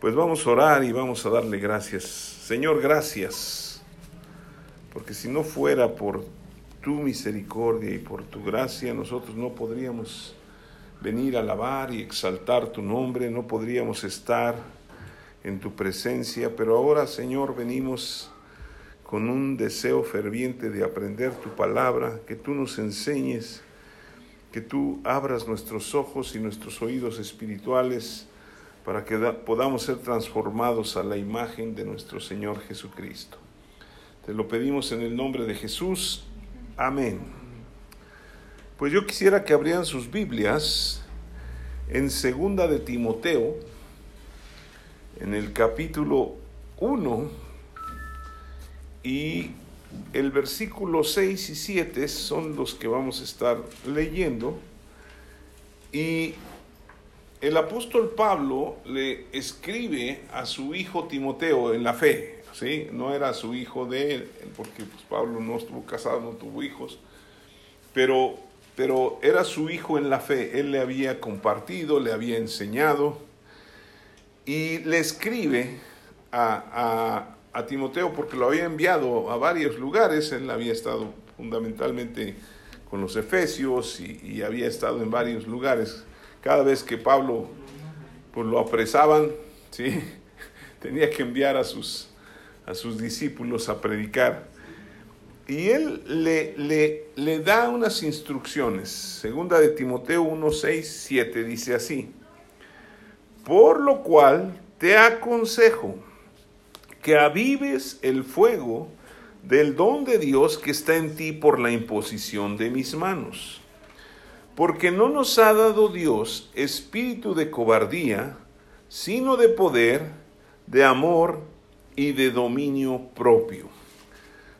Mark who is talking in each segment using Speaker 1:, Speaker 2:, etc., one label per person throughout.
Speaker 1: Pues vamos a orar y vamos a darle gracias. Señor, gracias. Porque si no fuera por tu misericordia y por tu gracia, nosotros no podríamos venir a alabar y exaltar tu nombre, no podríamos estar en tu presencia, pero ahora, Señor, venimos con un deseo ferviente de aprender tu palabra, que tú nos enseñes, que tú abras nuestros ojos y nuestros oídos espirituales para que podamos ser transformados a la imagen de nuestro Señor Jesucristo. Te lo pedimos en el nombre de Jesús. Amén. Pues yo quisiera que abrieran sus Biblias en segunda de Timoteo, en el capítulo 1, y el versículo 6 y 7 son los que vamos a estar leyendo. Y el apóstol Pablo le escribe a su hijo Timoteo en la fe, ¿sí? No era su hijo de él, porque pues, Pablo no estuvo casado, no tuvo hijos, pero, pero era su hijo en la fe. Él le había compartido, le había enseñado y le escribe a a Timoteo porque lo había enviado a varios lugares, él había estado fundamentalmente con los efesios y, había estado en varios lugares. Cada vez que Pablo pues, lo apresaban, ¿sí? tenía que enviar a sus, a sus discípulos a predicar. Y él le, le, le da unas instrucciones. Segunda de Timoteo 1, 6, 7 dice así. Por lo cual te aconsejo que avives el fuego del don de Dios que está en ti por la imposición de mis manos. Porque no nos ha dado Dios espíritu de cobardía, sino de poder, de amor y de dominio propio.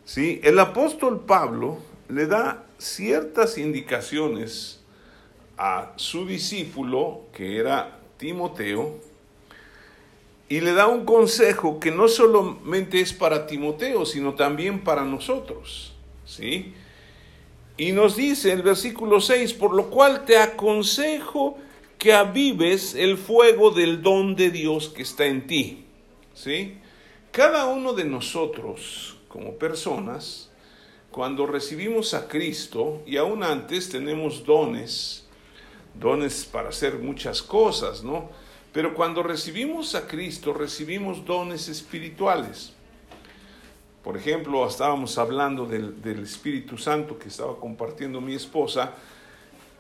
Speaker 1: ¿Sí? El apóstol Pablo le da ciertas indicaciones a su discípulo, que era Timoteo, y le da un consejo que no solamente es para Timoteo, sino también para nosotros. ¿Sí? Y nos dice el versículo 6, por lo cual te aconsejo que avives el fuego del don de Dios que está en ti. ¿Sí? Cada uno de nosotros, como personas, cuando recibimos a Cristo, y aún antes tenemos dones, dones para hacer muchas cosas, ¿no? Pero cuando recibimos a Cristo, recibimos dones espirituales. Por ejemplo, estábamos hablando del, Espíritu Santo que estaba compartiendo mi esposa.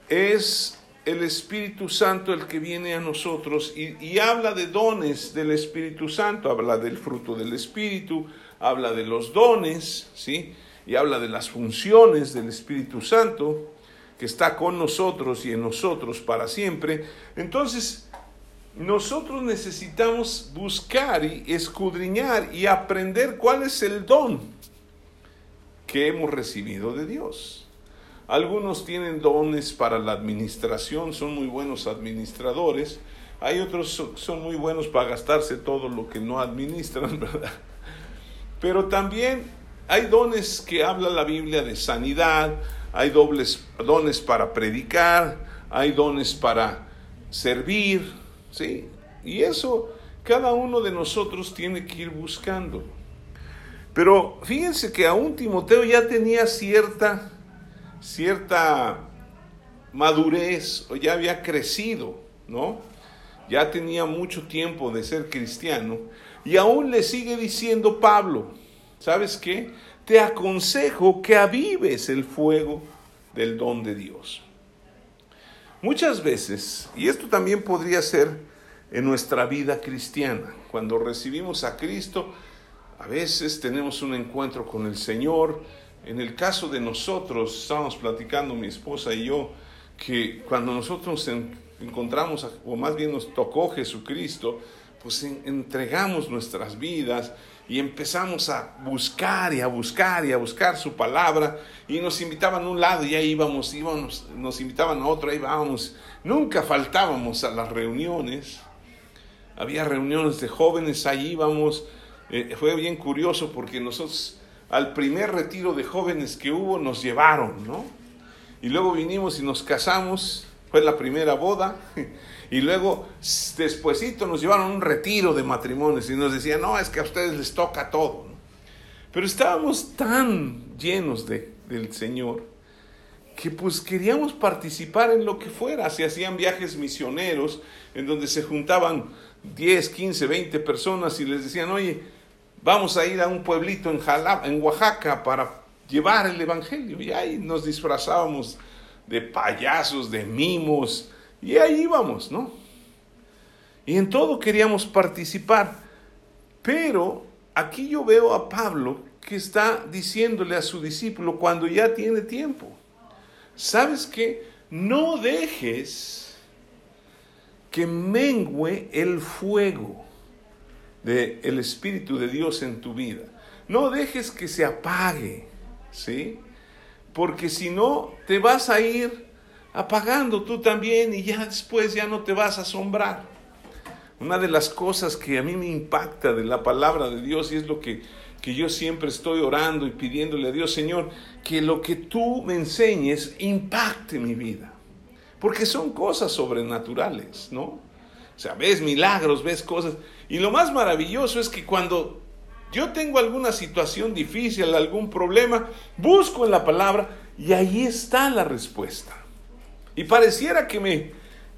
Speaker 1: Es el Espíritu Santo el que viene a nosotros y, y, habla de dones del Espíritu Santo, habla del fruto del Espíritu, habla de los dones, ¿sí? Y habla de las funciones del Espíritu Santo que está con nosotros y en nosotros para siempre. Entonces, nosotros necesitamos buscar y escudriñar y aprender cuál es el don que hemos recibido de Dios. Algunos tienen dones para la administración, son muy buenos administradores. Hay otros que son muy buenos para gastarse todo lo que no administran, ¿verdad? Pero también hay dones que habla la Biblia de sanidad, hay dobles, dones para predicar, hay dones para servir, ¿sí? Y eso cada uno de nosotros tiene que ir buscando. Pero fíjense que aún Timoteo ya tenía cierta, cierta madurez, o ya había crecido, ¿no? Ya tenía mucho tiempo de ser cristiano, y aún le sigue diciendo Pablo, ¿sabes qué? Te aconsejo que avives el fuego del don de Dios. Muchas veces, y esto también podría ser en nuestra vida cristiana, cuando recibimos a Cristo, a veces tenemos un encuentro con el Señor. En el caso de nosotros, estábamos platicando mi esposa y yo, que cuando nosotros nos encontramos, o más bien nos tocó Jesucristo, pues entregamos nuestras vidas y empezamos a buscar y a buscar y a buscar su palabra y nos invitaban a un lado y ahí íbamos, íbamos nos invitaban a otro, ahí íbamos. Nunca faltábamos a las reuniones. Había reuniones de jóvenes, ahí íbamos. Eh, fue bien curioso porque nosotros al primer retiro de jóvenes que hubo nos llevaron, ¿no? Y luego vinimos y nos casamos, fue la primera boda. Y luego, despuesito, nos llevaron a un retiro de matrimonios y nos decían, no, es que a ustedes les toca todo. Pero estábamos tan llenos de, del Señor que pues queríamos participar en lo que fuera. Se hacían viajes misioneros en donde se juntaban 10, 15, 20 personas y les decían, oye, vamos a ir a un pueblito en, en Oaxaca para llevar el Evangelio. Y ahí nos disfrazábamos de payasos, de mimos, y ahí íbamos, ¿no? Y en todo queríamos participar. Pero aquí yo veo a Pablo que está diciéndole a su discípulo cuando ya tiene tiempo. ¿Sabes qué? No dejes que mengue el fuego del Espíritu de Dios en tu vida. No dejes que se apague, ¿sí? Porque si no, te vas a ir apagando tú también y ya después ya no te vas a asombrar. Una de las cosas que a mí me impacta de la palabra de Dios y es lo que, que yo siempre estoy orando y pidiéndole a Dios, Señor, que lo que tú me enseñes impacte mi vida. Porque son cosas sobrenaturales, ¿no? O sea, ves milagros, ves cosas. Y lo más maravilloso es que cuando yo tengo alguna situación difícil, algún problema, busco en la palabra y ahí está la respuesta. Y pareciera que me,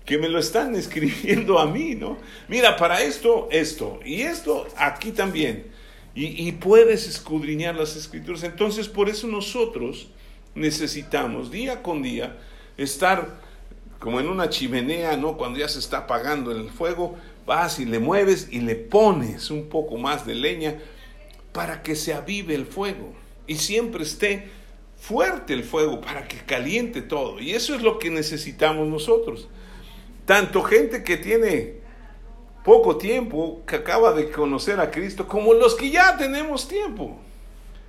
Speaker 1: que me lo están escribiendo a mí, ¿no? Mira, para esto, esto, y esto aquí también. Y, y puedes escudriñar las escrituras. Entonces, por eso nosotros necesitamos día con día estar como en una chimenea, ¿no? Cuando ya se está apagando el fuego, vas y le mueves y le pones un poco más de leña para que se avive el fuego y siempre esté fuerte el fuego para que caliente todo. Y eso es lo que necesitamos nosotros. Tanto gente que tiene poco tiempo, que acaba de conocer a Cristo, como los que ya tenemos tiempo.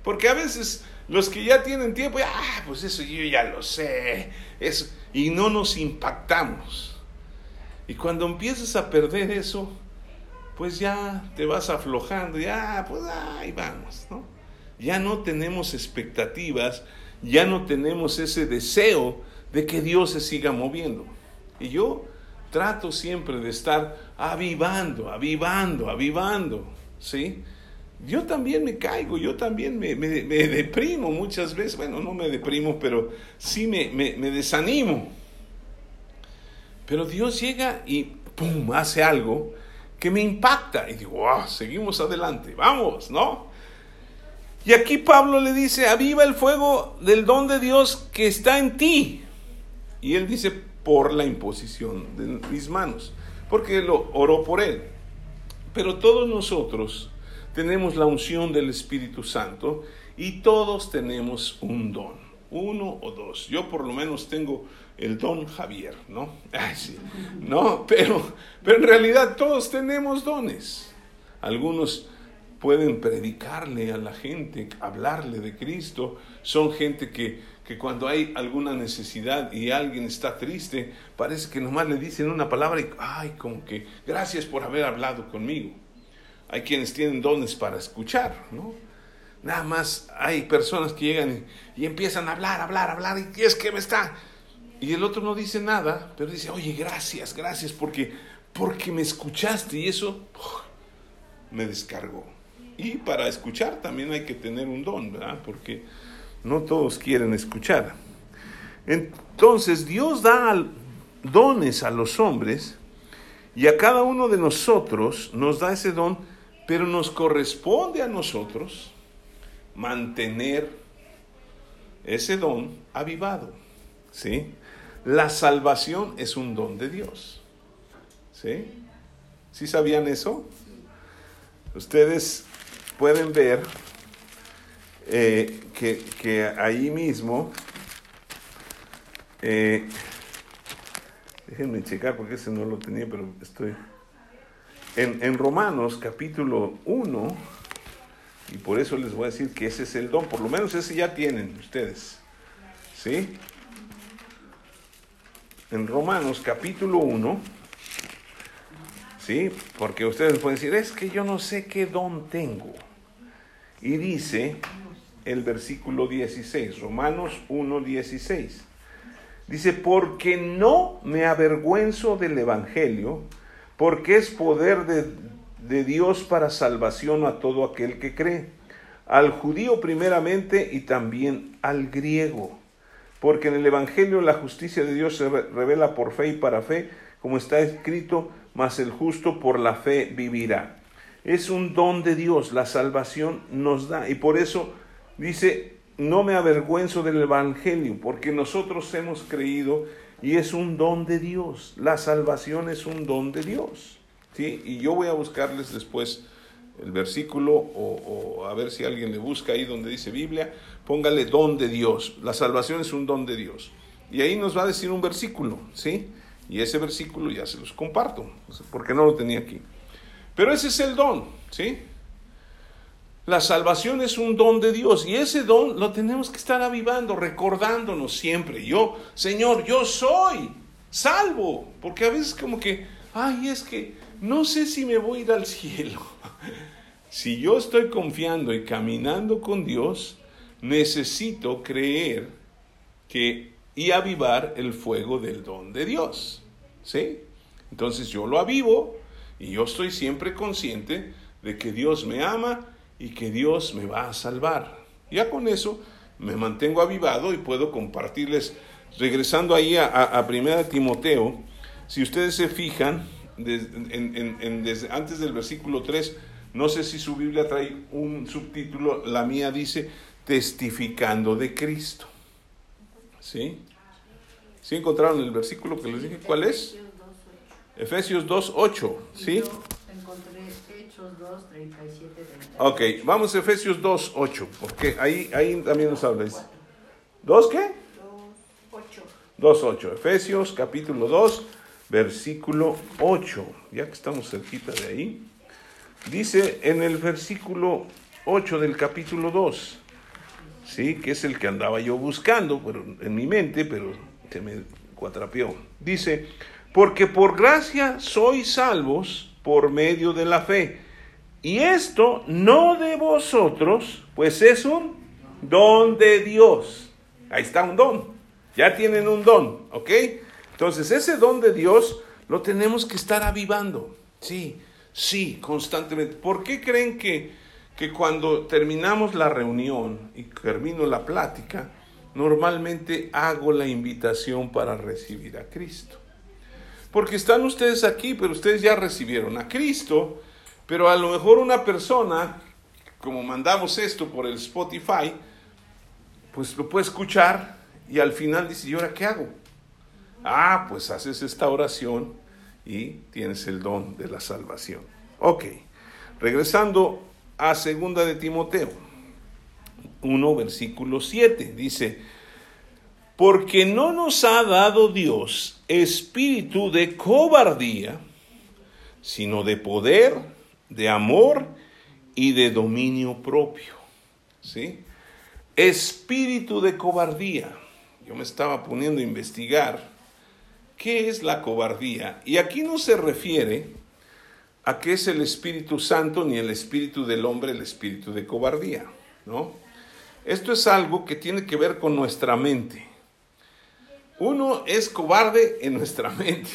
Speaker 1: Porque a veces los que ya tienen tiempo, ah, pues eso yo ya lo sé, y no nos impactamos. Y cuando empiezas a perder eso, pues ya te vas aflojando, ya, pues ahí vamos, ¿no? Ya no tenemos expectativas ya no tenemos ese deseo de que Dios se siga moviendo. Y yo trato siempre de estar avivando, avivando, avivando, ¿sí? Yo también me caigo, yo también me, deprimo muchas veces, bueno, no me deprimo, pero sí me, desanimo. Pero Dios llega y, ¡pum!, hace algo que me impacta. Y digo, wow, seguimos adelante, vamos, ¿no? Y aquí Pablo le dice, aviva el fuego del don de Dios que está en ti. Y él dice, por la imposición de mis manos, porque lo oró por él. Pero todos nosotros tenemos la unción del Espíritu Santo y todos tenemos un don, uno o dos. Yo por lo menos tengo el don Javier, ¿no? Ay, sí. No, pero, pero en realidad todos tenemos dones. Algunos pueden predicarle a la gente, hablarle de Cristo. Son gente que, que cuando hay alguna necesidad y alguien está triste, parece que nomás le dicen una palabra y, ay, como que, gracias por haber hablado conmigo. Hay quienes tienen dones para escuchar, ¿no? Nada más hay personas que llegan y, empiezan a hablar, hablar, hablar, y es que me está... Y el otro no dice nada, pero dice, oye, gracias, gracias, porque, porque me escuchaste y eso me descargó. Y para escuchar también hay que tener un don, ¿verdad? Porque no todos quieren escuchar. Entonces Dios da dones a los hombres y a cada uno de nosotros nos da ese don, pero nos corresponde a nosotros mantener ese don avivado. ¿Sí? La salvación es un don de Dios. ¿Sí? ¿Sí sabían eso? Ustedes pueden ver eh, que, ahí mismo, eh, déjenme checar porque ese no lo tenía, pero estoy... En, en Romanos capítulo 1, y por eso les voy a decir que ese es el don, por lo menos ese ya tienen ustedes. ¿Sí? En Romanos capítulo 1, ¿sí? Porque ustedes pueden decir, es que yo no sé qué don tengo. Y dice el versículo 16, Romanos 1, 16. Dice, porque no me avergüenzo del Evangelio, porque es poder de, de Dios para salvación a todo aquel que cree, al judío primeramente y también al griego. Porque en el Evangelio la justicia de Dios se revela por fe y para fe, como está escrito, mas el justo por la fe vivirá. Es un don de Dios, la salvación nos da. Y por eso dice, no me avergüenzo del Evangelio, porque nosotros hemos creído y es un don de Dios. La salvación es un don de Dios. ¿sí? Y yo voy a buscarles después el versículo o, o, a ver si alguien le busca ahí donde dice Biblia, póngale don de Dios. La salvación es un don de Dios. Y ahí nos va a decir un versículo, ¿sí? Y ese versículo ya se los comparto, porque no lo tenía aquí. Pero ese es el don, ¿sí? La salvación es un don de Dios y ese don lo tenemos que estar avivando, recordándonos siempre. Yo, Señor, yo soy salvo, porque a veces como que, ay, es que no sé si me voy a ir al cielo. si yo estoy confiando y caminando con Dios, necesito creer que y avivar el fuego del don de Dios. ¿Sí? Entonces yo lo avivo y yo estoy siempre consciente de que Dios me ama y que Dios me va a salvar. Ya con eso me mantengo avivado y puedo compartirles. Regresando ahí a, a, Primera Timoteo, si ustedes se fijan, desde, antes del versículo 3, no sé si su Biblia trae un subtítulo, la mía dice, testificando de Cristo. ¿Sí? ¿Sí encontraron el versículo que les dije? ¿Cuál es? Efesios 2.8. ¿Sí? Hechos 2, 37, Ok, vamos a Efesios 2.8, porque ahí, ahí también nos habla. ¿Dos qué? 2.8. 2.8. Efesios capítulo 2, versículo 8. Ya que estamos cerquita de ahí. Dice en el versículo 8 del capítulo 2. ¿Sí? que es el que andaba yo buscando pero, en mi mente, pero se me cuatrapeó. Dice, porque por gracia sois salvos por medio de la fe. Y esto no de vosotros, pues es un don de Dios. Ahí está un don. Ya tienen un don, ¿ok? Entonces ese don de Dios lo tenemos que estar avivando. Sí, sí, constantemente. ¿Por qué creen que que cuando terminamos la reunión y termino la plática, normalmente hago la invitación para recibir a Cristo. Porque están ustedes aquí, pero ustedes ya recibieron a Cristo, pero a lo mejor una persona, como mandamos esto por el Spotify, pues lo puede escuchar y al final dice, ¿y ahora qué hago? Ah, pues haces esta oración y tienes el don de la salvación. Ok, regresando a segunda de Timoteo 1, versículo 7. Dice, porque no nos ha dado Dios espíritu de cobardía, sino de poder, de amor y de dominio propio. ¿Sí? Espíritu de cobardía. Yo me estaba poniendo a investigar qué es la cobardía. Y aquí no se refiere a qué es el Espíritu Santo ni el Espíritu del hombre, el Espíritu de cobardía, ¿no? Esto es algo que tiene que ver con nuestra mente. Uno es cobarde en nuestra mente,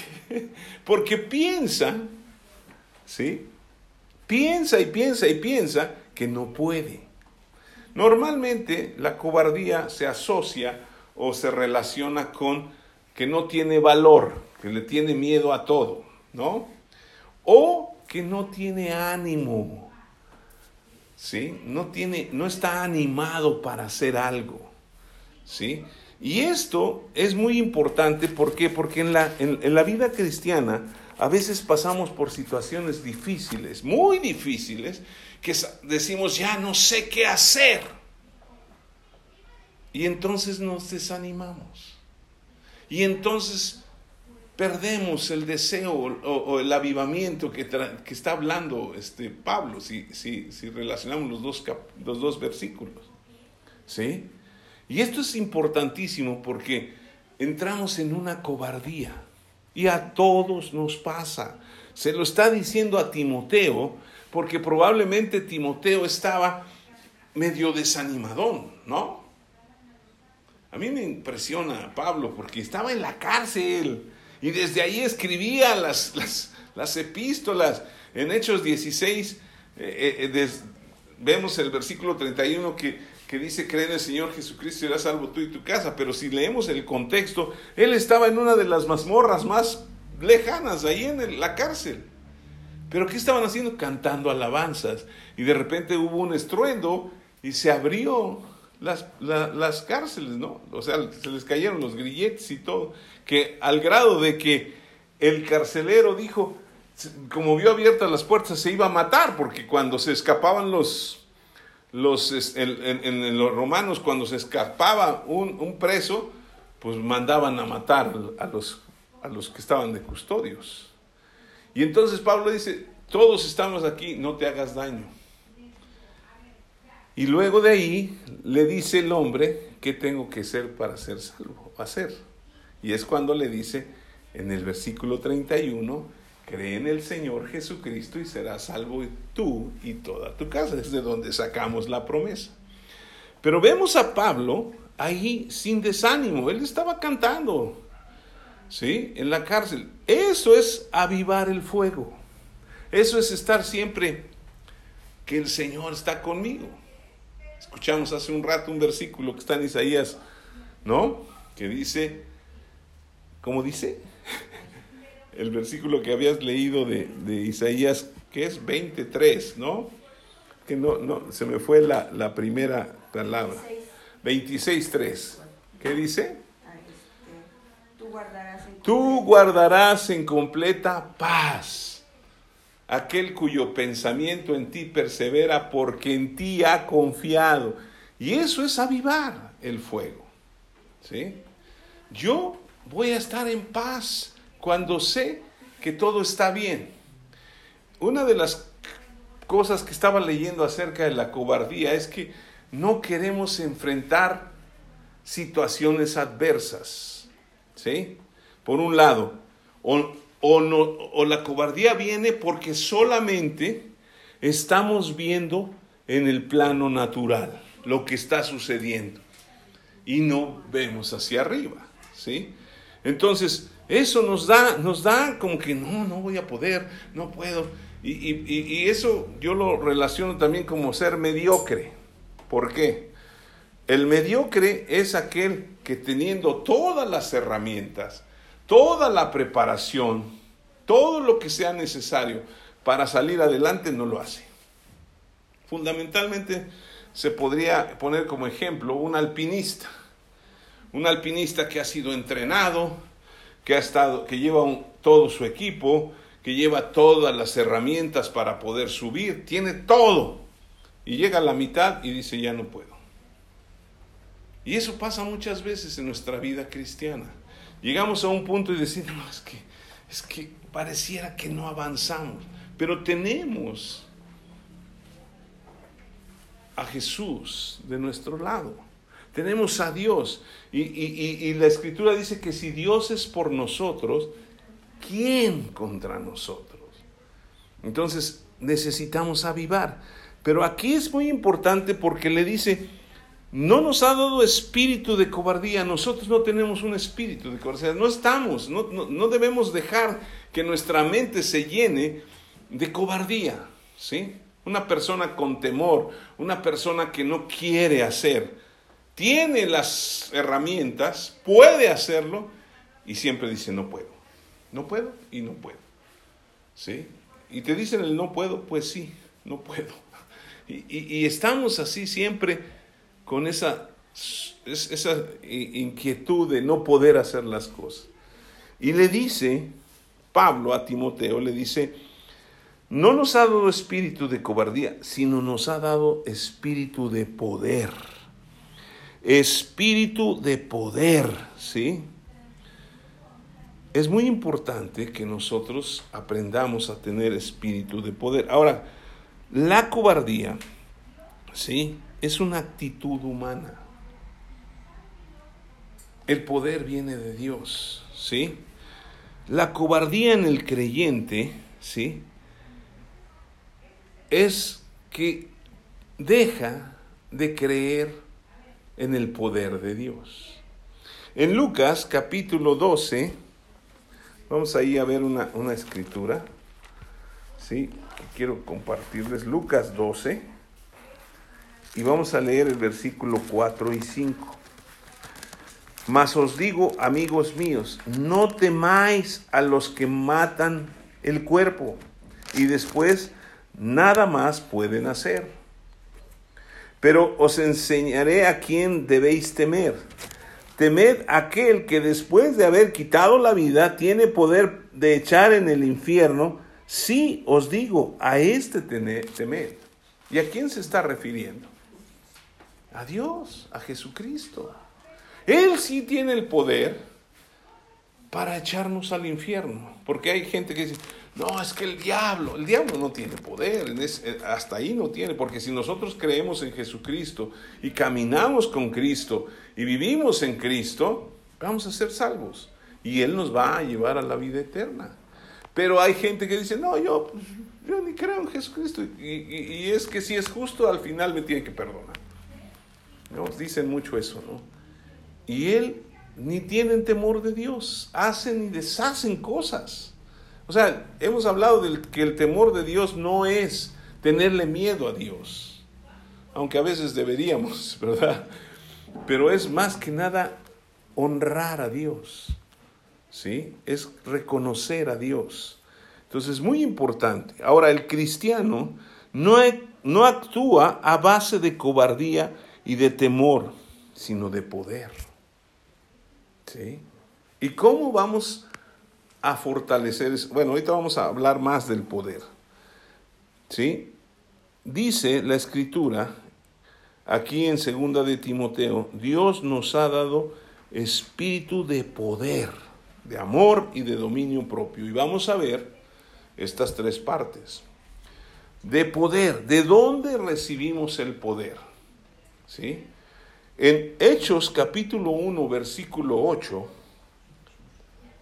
Speaker 1: porque piensa, ¿sí? Piensa y piensa y piensa que no puede. Normalmente la cobardía se asocia o se relaciona con que no tiene valor, que le tiene miedo a todo, ¿no? O que no tiene ánimo, ¿sí? No, tiene, no está animado para hacer algo, ¿sí? Y esto es muy importante, ¿por qué? Porque en la, en, la vida cristiana a veces pasamos por situaciones difíciles, muy difíciles, que decimos, ya no sé qué hacer. Y entonces nos desanimamos. Y entonces perdemos el deseo o, el avivamiento que, que, está hablando este Pablo, si, si, si relacionamos los dos, los dos versículos. ¿Sí? Y esto es importantísimo porque entramos en una cobardía y a todos nos pasa. Se lo está diciendo a Timoteo porque probablemente Timoteo estaba medio desanimadón, ¿no? A mí me impresiona Pablo porque estaba en la cárcel y desde ahí escribía las, las, epístolas. En Hechos 16 eh, eh, vemos el versículo 31 que, que dice, cree en el Señor Jesucristo y serás salvo tú y tu casa. Pero si leemos el contexto, él estaba en una de las mazmorras más lejanas, ahí en la cárcel. Pero ¿qué estaban haciendo? Cantando alabanzas. Y de repente hubo un estruendo y se abrió las, las cárceles, ¿no? O sea, se les cayeron los grilletes y todo. Que al grado de que el carcelero dijo, como vio abiertas las puertas, se iba a matar, porque cuando se escapaban los, los en, los romanos, cuando se escapaba un, un, preso, pues mandaban a matar a los, a los que estaban de custodios. Y entonces Pablo dice, todos estamos aquí, no te hagas daño. Y luego de ahí le dice el hombre, ¿qué tengo que hacer para ser salvo? Hacer. Y es cuando le dice en el versículo 31, cree en el Señor Jesucristo y serás salvo tú y toda tu casa. Es de donde sacamos la promesa. Pero vemos a Pablo ahí sin desánimo. Él estaba cantando, ¿sí? En la cárcel. Eso es avivar el fuego. Eso es estar siempre que el Señor está conmigo. Escuchamos hace un rato un versículo que está en Isaías, ¿no? Que dice, ¿cómo dice? El versículo que habías leído de, Isaías, que es 23, ¿no? Que no, no, se me fue la, la primera palabra. 26.3. ¿Qué dice? Tú guardarás en completa paz aquel cuyo pensamiento en ti persevera porque en ti ha confiado. Y eso es avivar el fuego. ¿sí? Yo voy a estar en paz cuando sé que todo está bien. Una de las cosas que estaba leyendo acerca de la cobardía es que no queremos enfrentar situaciones adversas. ¿Sí? Por un lado, o o, no, o la cobardía viene porque solamente estamos viendo en el plano natural lo que está sucediendo y no vemos hacia arriba, ¿sí? Entonces, eso nos da, nos da como que no, no voy a poder, no puedo. Y, y, eso yo lo relaciono también como ser mediocre. ¿Por qué? El mediocre es aquel que teniendo todas las herramientas, toda la preparación, todo lo que sea necesario para salir adelante, no lo hace. Fundamentalmente se podría poner como ejemplo un alpinista, un alpinista que ha sido entrenado, que ha estado, que lleva todo su equipo, que lleva todas las herramientas para poder subir, tiene todo y llega a la mitad y dice ya no puedo. Y eso pasa muchas veces en nuestra vida cristiana. Llegamos a un punto y decimos, es que, es que pareciera que no avanzamos, pero tenemos a Jesús de nuestro lado. Tenemos a Dios. Y, y, la escritura dice que si Dios es por nosotros, ¿quién contra nosotros? Entonces necesitamos avivar. Pero aquí es muy importante porque le dice, no nos ha dado espíritu de cobardía. Nosotros no tenemos un espíritu de cobardía. No estamos, no, no, debemos dejar que nuestra mente se llene de cobardía. ¿sí? Una persona con temor, una persona que no quiere hacer, tiene las herramientas, puede hacerlo y siempre dice no puedo. No puedo y no puedo. ¿Sí? Y te dicen el no puedo, pues sí, no puedo. y estamos así siempre con esa, esa inquietud de no poder hacer las cosas. Y le dice, Pablo a Timoteo, le dice, no nos ha dado espíritu de cobardía, sino nos ha dado espíritu de poder. Espíritu de poder, ¿sí? Es muy importante que nosotros aprendamos a tener espíritu de poder. Ahora, la cobardía, ¿sí? Es una actitud humana. El poder viene de Dios, ¿sí? La cobardía en el creyente, ¿sí? Es que deja de creer en el poder de Dios. En Lucas capítulo 12, vamos ahí a ver una, una escritura, ¿sí? Quiero compartirles Lucas 12 y vamos a leer el versículo 4 y 5. Mas os digo, amigos míos, no temáis a los que matan el cuerpo y después nada más pueden hacer. Pero os enseñaré a quién debéis temer. Temed aquel que después de haber quitado la vida tiene poder de echar en el infierno. Sí, os digo, a este temed. ¿Y a quién se está refiriendo? A Dios, a Jesucristo. Él sí tiene el poder para echarnos al infierno. Porque hay gente que dice, no, es que el diablo, el diablo no tiene poder, eh, hasta ahí no tiene, porque si nosotros creemos en Jesucristo y caminamos con Cristo y vivimos en Cristo, vamos a ser salvos y Él nos va a llevar a la vida eterna. Pero hay gente que dice, no, yo, yo ni creo en Jesucristo y, y, es que si es justo, al final me tiene que perdonar. Nos dicen mucho eso, ¿no? Y Él ni tienen temor de Dios, hacen y deshacen cosas. O sea, hemos hablado de que el temor de Dios no es tenerle miedo a Dios, aunque a veces deberíamos, ¿verdad? Pero es más que nada honrar a Dios, ¿sí? Es reconocer a Dios. Entonces es muy importante. Ahora, el cristiano no, no actúa a base de cobardía y de temor, sino de poder. ¿Sí? ¿Y cómo vamos a fortalecer? Bueno, ahorita vamos a hablar más del poder. ¿Sí? Dice la escritura aquí en segunda de Timoteo, Dios nos ha dado espíritu de poder, de amor y de dominio propio. Y vamos a ver estas tres partes. De poder, ¿de dónde recibimos el poder? ¿Sí? En Hechos capítulo 1, versículo 8,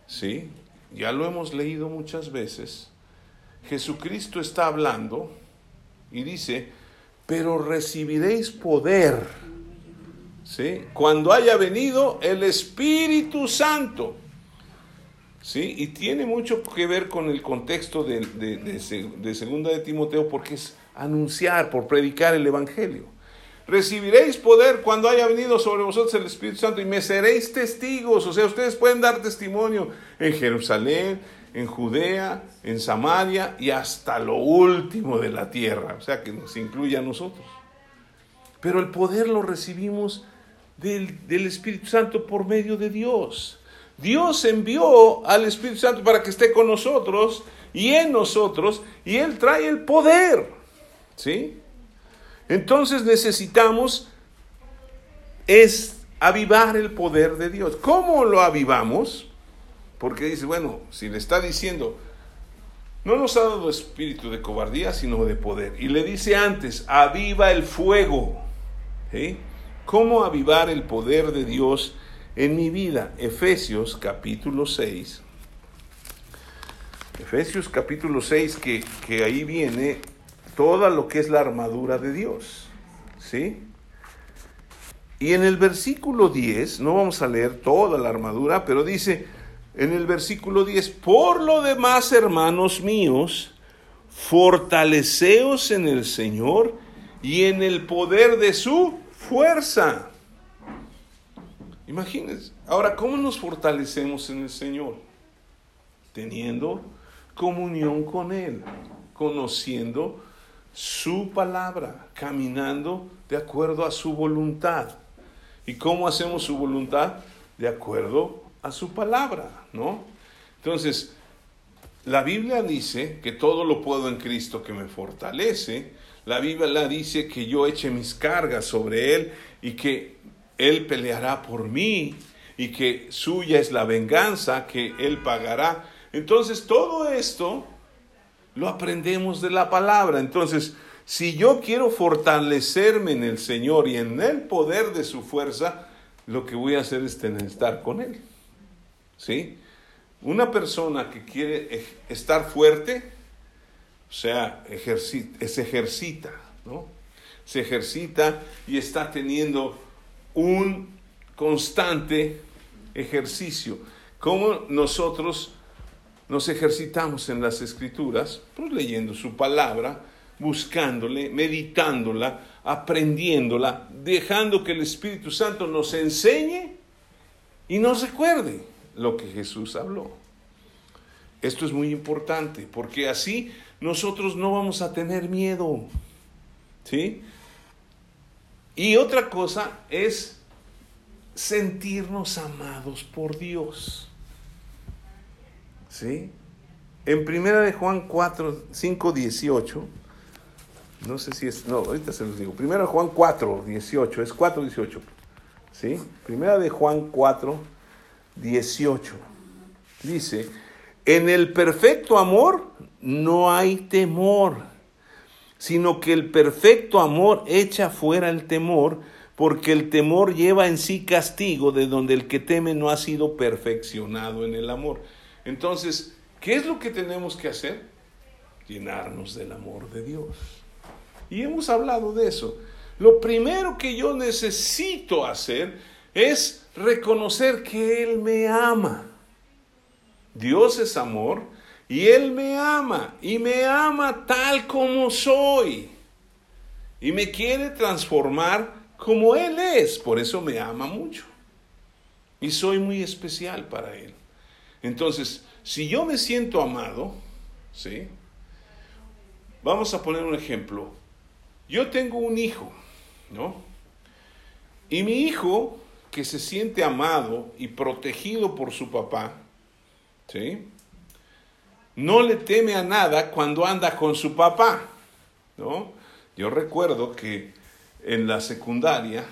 Speaker 1: ¿sí? Ya lo hemos leído muchas veces. Jesucristo está hablando y dice, pero recibiréis poder, ¿sí? Cuando haya venido el Espíritu Santo. ¿Sí? Y tiene mucho que ver con el contexto de, de, de Segunda de Timoteo porque es anunciar, por predicar el Evangelio recibiréis poder cuando haya venido sobre vosotros el Espíritu Santo y me seréis testigos. O sea, ustedes pueden dar testimonio en Jerusalén, en Judea, en Samaria y hasta lo último de la tierra. O sea, que nos incluye a nosotros. Pero el poder lo recibimos del, del Espíritu Santo por medio de Dios. Dios envió al Espíritu Santo para que esté con nosotros y en nosotros y Él trae el poder. ¿Sí? Entonces necesitamos es avivar el poder de Dios. ¿Cómo lo avivamos? Porque dice, bueno, si le está diciendo, no nos ha dado espíritu de cobardía, sino de poder. Y le dice antes, aviva el fuego. ¿Cómo avivar el poder de Dios en mi vida? Efesios capítulo 6. Efesios capítulo 6, que, que ahí viene toda lo que es la armadura de Dios. ¿Sí? Y en el versículo 10, no vamos a leer toda la armadura, pero dice en el versículo 10, por lo demás, hermanos míos, fortaleceos en el Señor y en el poder de su fuerza. Imagínense, ahora, ¿cómo nos fortalecemos en el Señor? Teniendo comunión con Él, conociendo su palabra, caminando de acuerdo a su voluntad. ¿Y cómo hacemos su voluntad? De acuerdo a su palabra, ¿no? Entonces, la Biblia dice que todo lo puedo en Cristo que me fortalece. La Biblia dice que yo eche mis cargas sobre Él y que Él peleará por mí y que suya es la venganza, que Él pagará. Entonces, todo esto lo aprendemos de la palabra. Entonces, si yo quiero fortalecerme en el Señor y en el poder de su fuerza, lo que voy a hacer es tener, estar con Él. ¿Sí? Una persona que quiere estar fuerte, o sea, se ejercita, ¿no? Se ejercita y está teniendo un constante ejercicio. ¿Cómo nosotros nos ejercitamos en las escrituras? Pues leyendo su palabra, buscándole, meditándola, aprendiéndola, dejando que el Espíritu Santo nos enseñe y nos recuerde lo que Jesús habló. Esto es muy importante porque así nosotros no vamos a tener miedo. ¿Sí? Y otra cosa es sentirnos amados por Dios. ¿Sí? En primera de Juan 4, 5, 18, no sé si es, no, ahorita se los digo. Primera de Juan 4, 18, es 4, 18. ¿Sí? Primera de Juan 4, 18. Dice, en el perfecto amor no hay temor, sino que el perfecto amor echa fuera el temor, porque el temor lleva en sí castigo, de donde el que teme no ha sido perfeccionado en el amor. Entonces, ¿qué es lo que tenemos que hacer? Llenarnos del amor de Dios. Y hemos hablado de eso. Lo primero que yo necesito hacer es reconocer que Él me ama. Dios es amor y Él me ama y me ama tal como soy. Y me quiere transformar como Él es. Por eso me ama mucho. Y soy muy especial para Él. Entonces, si yo me siento amado, ¿sí? Vamos a poner un ejemplo. Yo tengo un hijo, ¿no? Y mi hijo, que se siente amado y protegido por su papá, ¿sí? No le teme a nada cuando anda con su papá, ¿no? Yo recuerdo que en la secundaria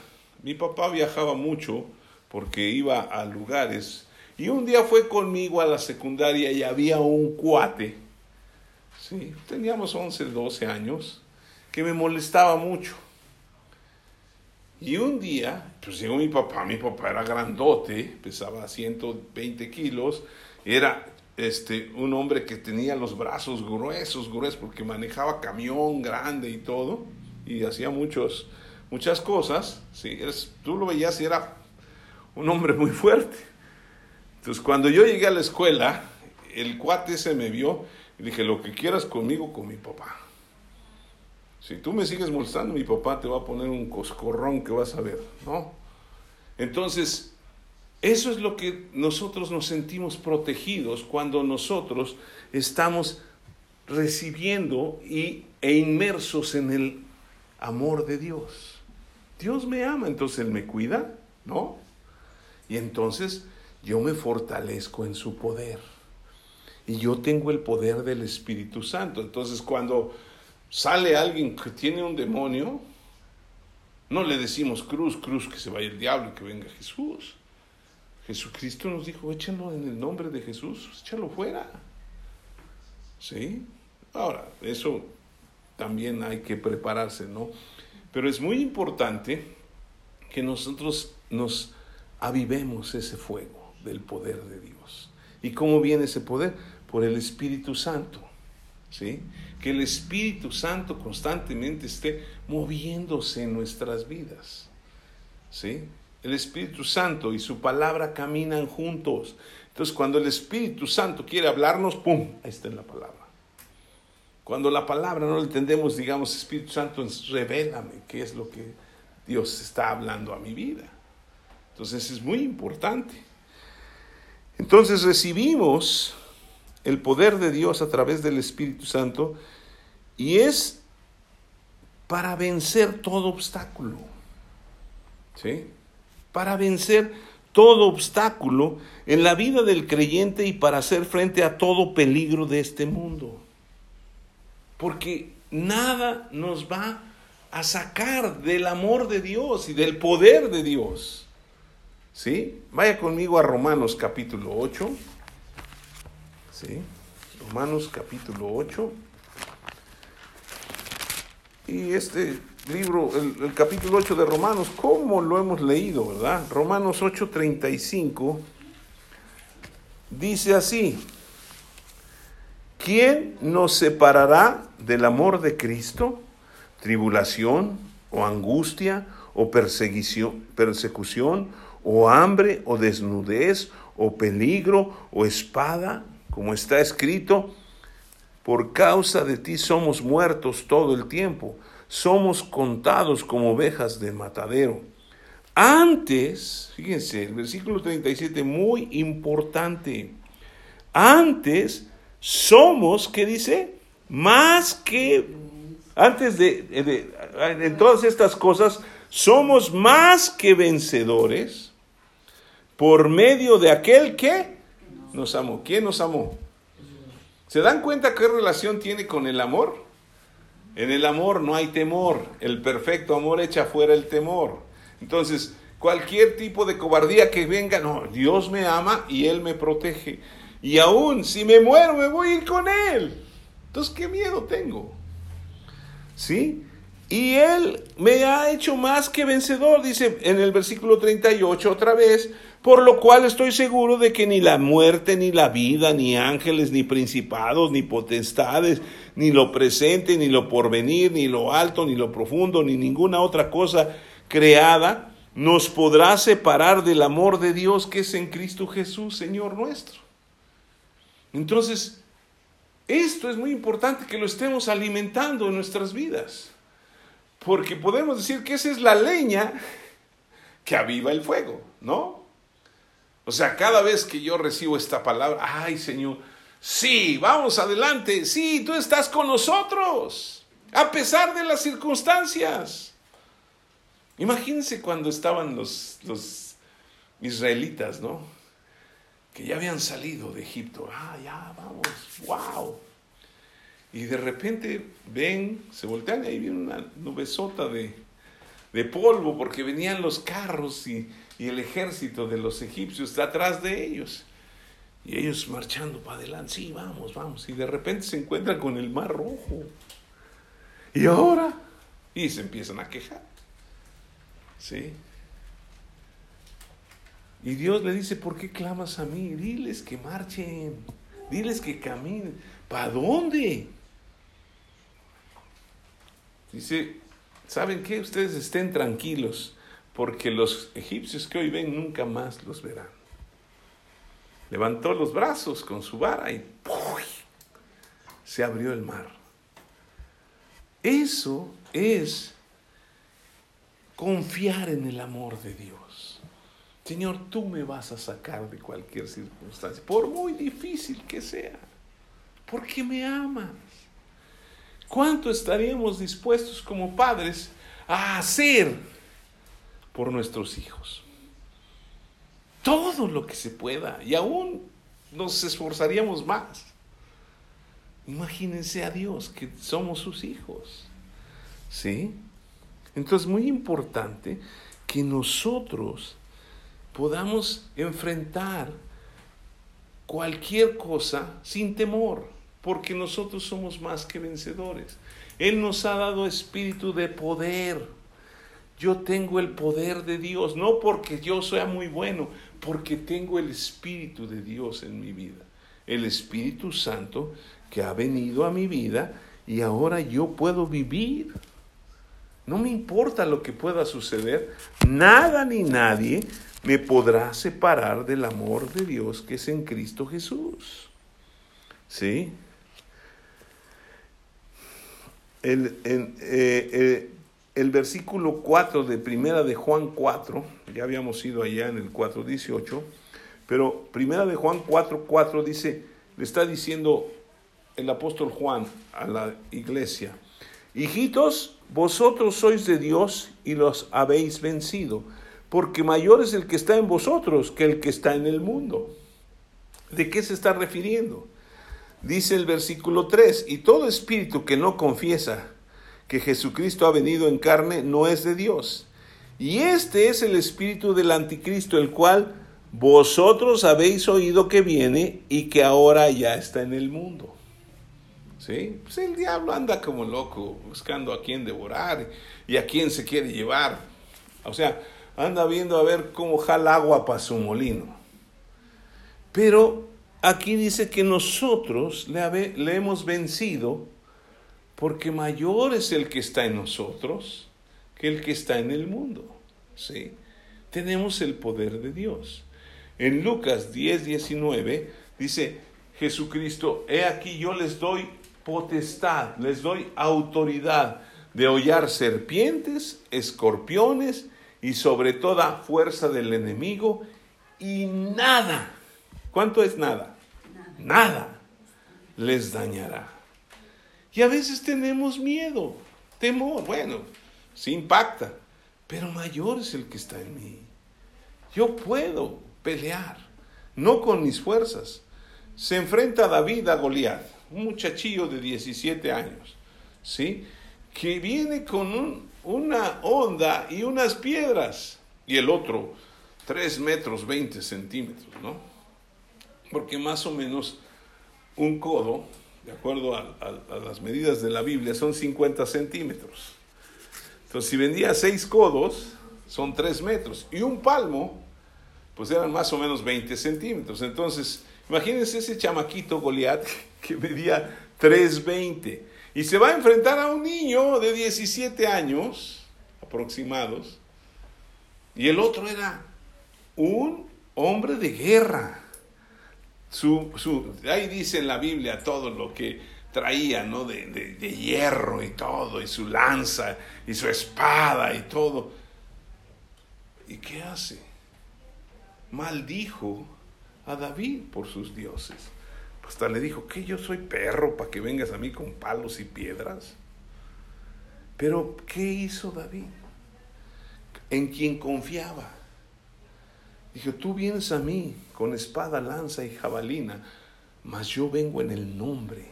Speaker 1: mi papá viajaba mucho porque iba a lugares y un día fue conmigo a la secundaria y había un cuate, ¿sí? Teníamos 11, 12 años, que me molestaba mucho. Y un día, pues llegó mi papá, mi papá era grandote, pesaba 120 kilos, era este, un hombre que tenía los brazos gruesos, gruesos, porque manejaba camión grande y todo, y hacía muchos, muchas cosas. ¿sí? tú lo veías y era un hombre muy fuerte. Entonces, cuando yo llegué a la escuela, el cuate se me vio y dije, lo que quieras conmigo, con mi papá. Si tú me sigues molestando, mi papá te va a poner un coscorrón que vas a ver, ¿no? Entonces, eso es lo que nosotros nos sentimos protegidos cuando nosotros estamos recibiendo y, e inmersos en el amor de Dios. Dios me ama, entonces Él me cuida, ¿no? Y entonces yo me fortalezco en su poder. Y yo tengo el poder del Espíritu Santo. Entonces cuando sale alguien que tiene un demonio, no le decimos cruz, cruz, que se vaya el diablo y que venga Jesús. Jesucristo nos dijo, échenlo en el nombre de Jesús, échalo fuera. ¿Sí? Ahora, eso también hay que prepararse, ¿no? Pero es muy importante que nosotros nos avivemos ese fuego del poder de Dios. ¿Y cómo viene ese poder? Por el Espíritu Santo. ¿Sí? Que el Espíritu Santo constantemente esté moviéndose en nuestras vidas. ¿Sí? el Espíritu Santo y su palabra caminan juntos. Entonces, cuando el Espíritu Santo quiere hablarnos, ¡pum! Ahí está en la palabra. Cuando la palabra no la entendemos, digamos, Espíritu Santo, revélame qué es lo que Dios está hablando a mi vida. Entonces, es muy importante. Entonces, recibimos el poder de Dios a través del Espíritu Santo y es para vencer todo obstáculo. ¿Sí? para vencer todo obstáculo en la vida del creyente y para hacer frente a todo peligro de este mundo. Porque nada nos va a sacar del amor de Dios y del poder de Dios. ¿Sí? Vaya conmigo a Romanos capítulo 8. ¿Sí? Romanos capítulo 8. Y este libro, el, capítulo 8 de Romanos, ¿cómo lo hemos leído, verdad? Romanos 8:35 dice así, ¿quién nos separará del amor de Cristo? ¿Tribulación o angustia o persecución o hambre, o desnudez, o peligro, o espada, como está escrito, por causa de ti somos muertos todo el tiempo, somos contados como ovejas de matadero. Antes, fíjense, el versículo 37, muy importante, antes somos, ¿qué dice? Más que, antes de, de, en todas estas cosas, somos más que vencedores por medio de aquel que nos amó. ¿Quién nos amó? ¿Se dan cuenta qué relación tiene con el amor? En el amor no hay temor. El perfecto amor echa fuera el temor. Entonces, cualquier tipo de cobardía que venga, no, Dios me ama y Él me protege. Y aún si me muero, me voy a ir con Él. Entonces, ¿qué miedo tengo? ¿Sí? Y Él me ha hecho más que vencedor, dice en el versículo 38 otra vez, por lo cual estoy seguro de que ni la muerte, ni la vida, ni ángeles, ni principados, ni potestades, ni lo presente, ni lo porvenir, ni lo alto, ni lo profundo, ni ninguna otra cosa creada nos podrá separar del amor de Dios que es en Cristo Jesús, Señor nuestro. Entonces, esto es muy importante que lo estemos alimentando en nuestras vidas, porque podemos decir que esa es la leña que aviva el fuego, ¿no? O sea, cada vez que yo recibo esta palabra, ay Señor, sí, vamos adelante, sí, tú estás con nosotros, a pesar de las circunstancias. Imagínense cuando estaban los, los israelitas, ¿no? Que ya habían salido de Egipto, ah, ya, vamos, wow. Y de repente ven, se voltean y ahí viene una nubesota de, de polvo porque venían los carros y y el ejército de los egipcios está atrás de ellos. Y ellos marchando para adelante, sí, vamos, vamos. Y de repente se encuentran con el mar rojo. Y ahora, y se empiezan a quejar. ¿Sí? Y Dios le dice, ¿por qué clamas a mí? Diles que marchen, diles que caminen. ¿Para dónde? Dice, ¿saben qué? Ustedes estén tranquilos porque los egipcios que hoy ven nunca más los verán. Levantó los brazos con su vara y se abrió el mar. Eso es confiar en el amor de Dios. Señor, tú me vas a sacar de cualquier circunstancia, por muy difícil que sea, porque me amas. ¿Cuánto estaríamos dispuestos como padres a hacer por nuestros hijos. Todo lo que se pueda. Y aún nos esforzaríamos más. Imagínense a Dios que somos sus hijos. ¿Sí? Entonces, muy importante que nosotros podamos enfrentar cualquier cosa sin temor, porque nosotros somos más que vencedores. Él nos ha dado espíritu de poder yo tengo el poder de Dios, no porque yo sea muy bueno, porque tengo el Espíritu de Dios en mi vida. El Espíritu Santo que ha venido a mi vida y ahora yo puedo vivir. No me importa lo que pueda suceder, nada ni nadie me podrá separar del amor de Dios que es en Cristo Jesús. ¿Sí? El, eh, eh, el versículo 4 de Primera de Juan 4, ya habíamos ido allá en el 4.18, pero Primera de Juan 4, 4 dice, le está diciendo el apóstol Juan a la iglesia, hijitos, vosotros sois de Dios y los habéis vencido, porque mayor es el que está en vosotros que el que está en el mundo. ¿De qué se está refiriendo? Dice el versículo 3, y todo espíritu que no confiesa que Jesucristo ha venido en carne no es de Dios. Y este es el espíritu del anticristo, el cual vosotros habéis oído que viene y que ahora ya está en el mundo. ¿Sí? Pues el diablo anda como loco buscando a quién devorar y a quién se quiere llevar. O sea, anda viendo a ver cómo jala agua para su molino. Pero aquí dice que nosotros le, hemos vencido porque mayor es el que está en nosotros que el que está en el mundo. ¿sí? tenemos el poder de Dios. En Lucas 10, 19 dice Jesucristo, he aquí yo les doy potestad, les doy autoridad de hollar serpientes, escorpiones y sobre toda fuerza del enemigo y nada, ¿cuánto es nada? Nada, les dañará. Y a veces tenemos miedo, temor, bueno, se impacta, pero mayor es el que está en mí. Yo puedo pelear, no con mis fuerzas. Se enfrenta David a Goliat, un muchachillo de 17 años, ¿sí? Que viene con una onda y unas piedras, y el otro 3 metros 20 centímetros, ¿no? Porque más o menos un codo, de acuerdo a, las medidas de la Biblia, son 50 centímetros. Entonces, si vendía 6 codos, son 3 metros, y un palmo, pues eran más o menos 20 centímetros. Entonces, imagínense ese chamaquito Goliat que medía 320 y se va a enfrentar a un niño de 17 años aproximados y el otro era un hombre de guerra. Su, su, ahí dice en la Biblia todo lo que traía, ¿no? De, de hierro y todo, y su lanza, y su espada y todo. ¿Y qué hace? maldijo a David por sus dioses. Hasta le dijo, que yo soy perro para que vengas a mí con palos y piedras. Pero, ¿qué hizo David? En quien confiaba. Dijo, tú vienes a mí con espada, lanza y jabalina, mas yo vengo en el nombre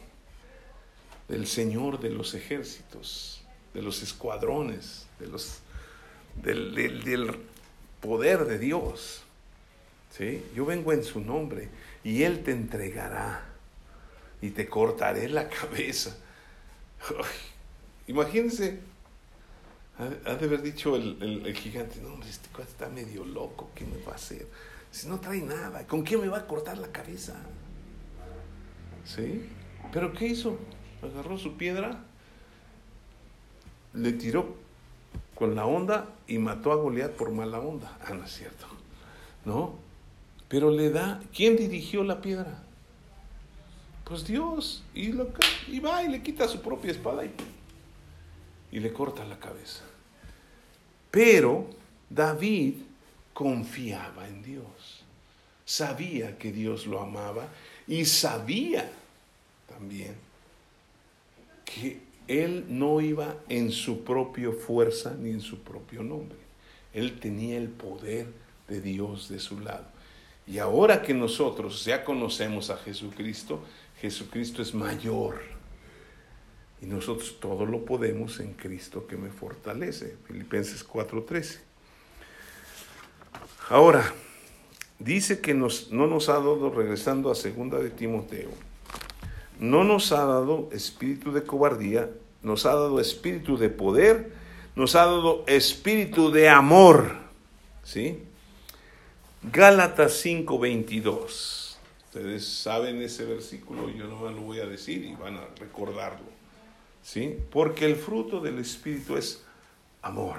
Speaker 1: del Señor de los ejércitos, de los escuadrones, de los, del, poder de Dios. ¿sí? Yo vengo en su nombre y Él te entregará y te cortaré la cabeza. imagínense, ha, de haber dicho el, gigante, no, este cuate está medio loco, ¿qué me va a hacer? Si no trae nada, ¿con qué me va a cortar la cabeza? ¿Sí? ¿Pero qué hizo? Agarró su piedra, le tiró con la onda y mató a Goliat por mala onda. Ah, no es cierto. ¿No? Pero le da, ¿quién dirigió la piedra? Pues Dios. Y, lo, y va y le quita su propia espada y, y le corta la cabeza. Pero David confiaba en Dios. Sabía que Dios lo amaba y sabía también que él no iba en su propia fuerza ni en su propio nombre. Él tenía el poder de Dios de su lado. Y ahora que nosotros ya conocemos a Jesucristo, Jesucristo es mayor. Y nosotros todo lo podemos en Cristo que me fortalece. Filipenses 4:13. Ahora, dice que nos, no nos ha dado, regresando a segunda de Timoteo, no nos ha dado espíritu de cobardía, nos ha dado espíritu de poder, nos ha dado espíritu de amor. ¿Sí? Gálatas 5:22. Ustedes saben ese versículo, yo no lo voy a decir y van a recordarlo. ¿Sí? Porque el fruto del Espíritu es amor,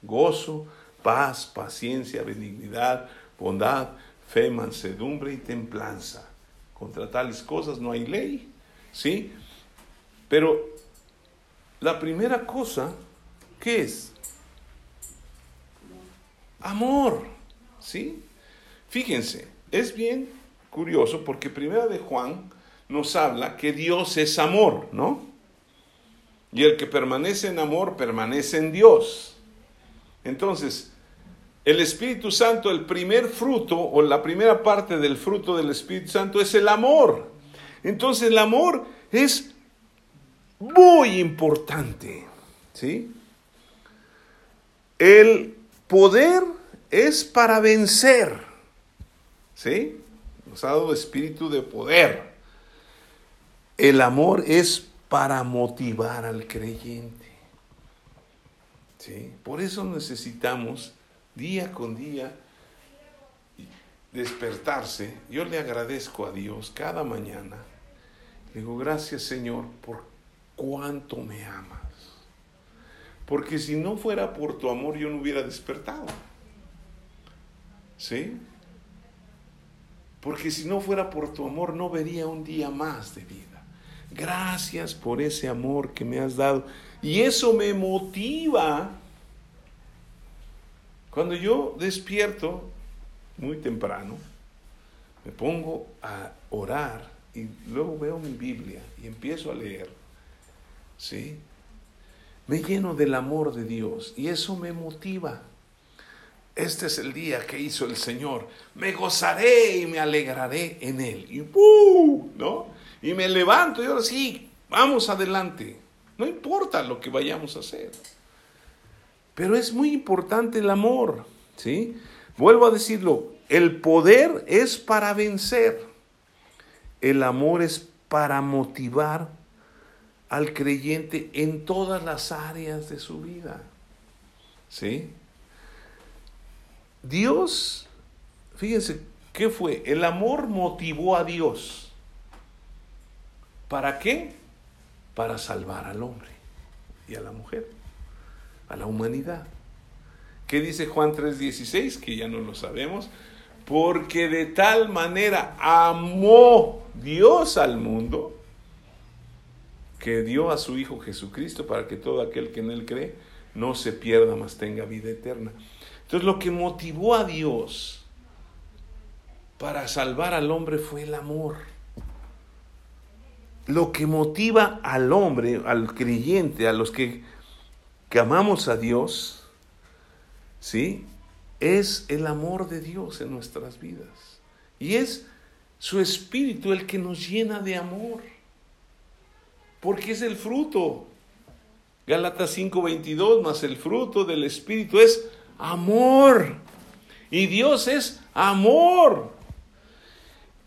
Speaker 1: gozo, paz, paciencia, benignidad, bondad, fe, mansedumbre y templanza. Contra tales cosas no hay ley, ¿sí? Pero la primera cosa, ¿qué es? Amor. ¿Sí? Fíjense, es bien curioso porque primera de Juan nos habla que Dios es amor, ¿no? Y el que permanece en amor permanece en Dios. Entonces, el Espíritu Santo, el primer fruto o la primera parte del fruto del Espíritu Santo es el amor. Entonces, el amor es muy importante, ¿sí? El poder es para vencer. ¿Sí? Nos ha dado espíritu de poder. El amor es para motivar al creyente. ¿Sí? Por eso necesitamos día con día despertarse. Yo le agradezco a Dios cada mañana. Le digo, gracias Señor por cuánto me amas. Porque si no fuera por tu amor yo no hubiera despertado. ¿Sí? Porque si no fuera por tu amor no vería un día más de vida. Gracias por ese amor que me has dado. Y eso me motiva. Cuando yo despierto muy temprano, me pongo a orar y luego veo mi Biblia y empiezo a leer. ¿Sí? Me lleno del amor de Dios y eso me motiva. Este es el día que hizo el Señor. Me gozaré y me alegraré en él. Y ¿no? Y me levanto y ahora sí, vamos adelante. No importa lo que vayamos a hacer. Pero es muy importante el amor, ¿sí? Vuelvo a decirlo, el poder es para vencer. El amor es para motivar al creyente en todas las áreas de su vida. ¿Sí? Dios, fíjense, ¿qué fue? El amor motivó a Dios. ¿Para qué? Para salvar al hombre y a la mujer, a la humanidad. ¿Qué dice Juan 3:16? Que ya no lo sabemos. Porque de tal manera amó Dios al mundo que dio a su Hijo Jesucristo para que todo aquel que en Él cree no se pierda, mas tenga vida eterna. Entonces lo que motivó a Dios para salvar al hombre fue el amor. Lo que motiva al hombre, al creyente, a los que, que amamos a Dios, ¿sí? Es el amor de Dios en nuestras vidas. Y es su espíritu el que nos llena de amor. Porque es el fruto. Gálatas 5:22, más el fruto del espíritu es amor. Y Dios es amor.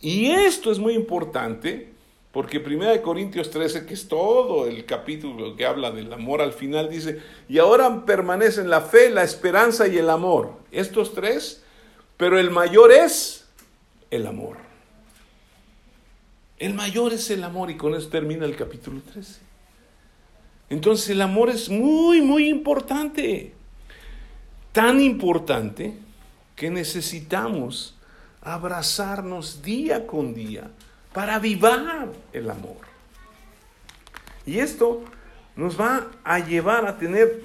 Speaker 1: Y esto es muy importante porque 1 Corintios 13, que es todo el capítulo que habla del amor al final, dice, y ahora permanecen la fe, la esperanza y el amor. Estos tres, pero el mayor es el amor. El mayor es el amor y con eso termina el capítulo 13. Entonces el amor es muy, muy importante tan importante que necesitamos abrazarnos día con día para avivar el amor. Y esto nos va a llevar a tener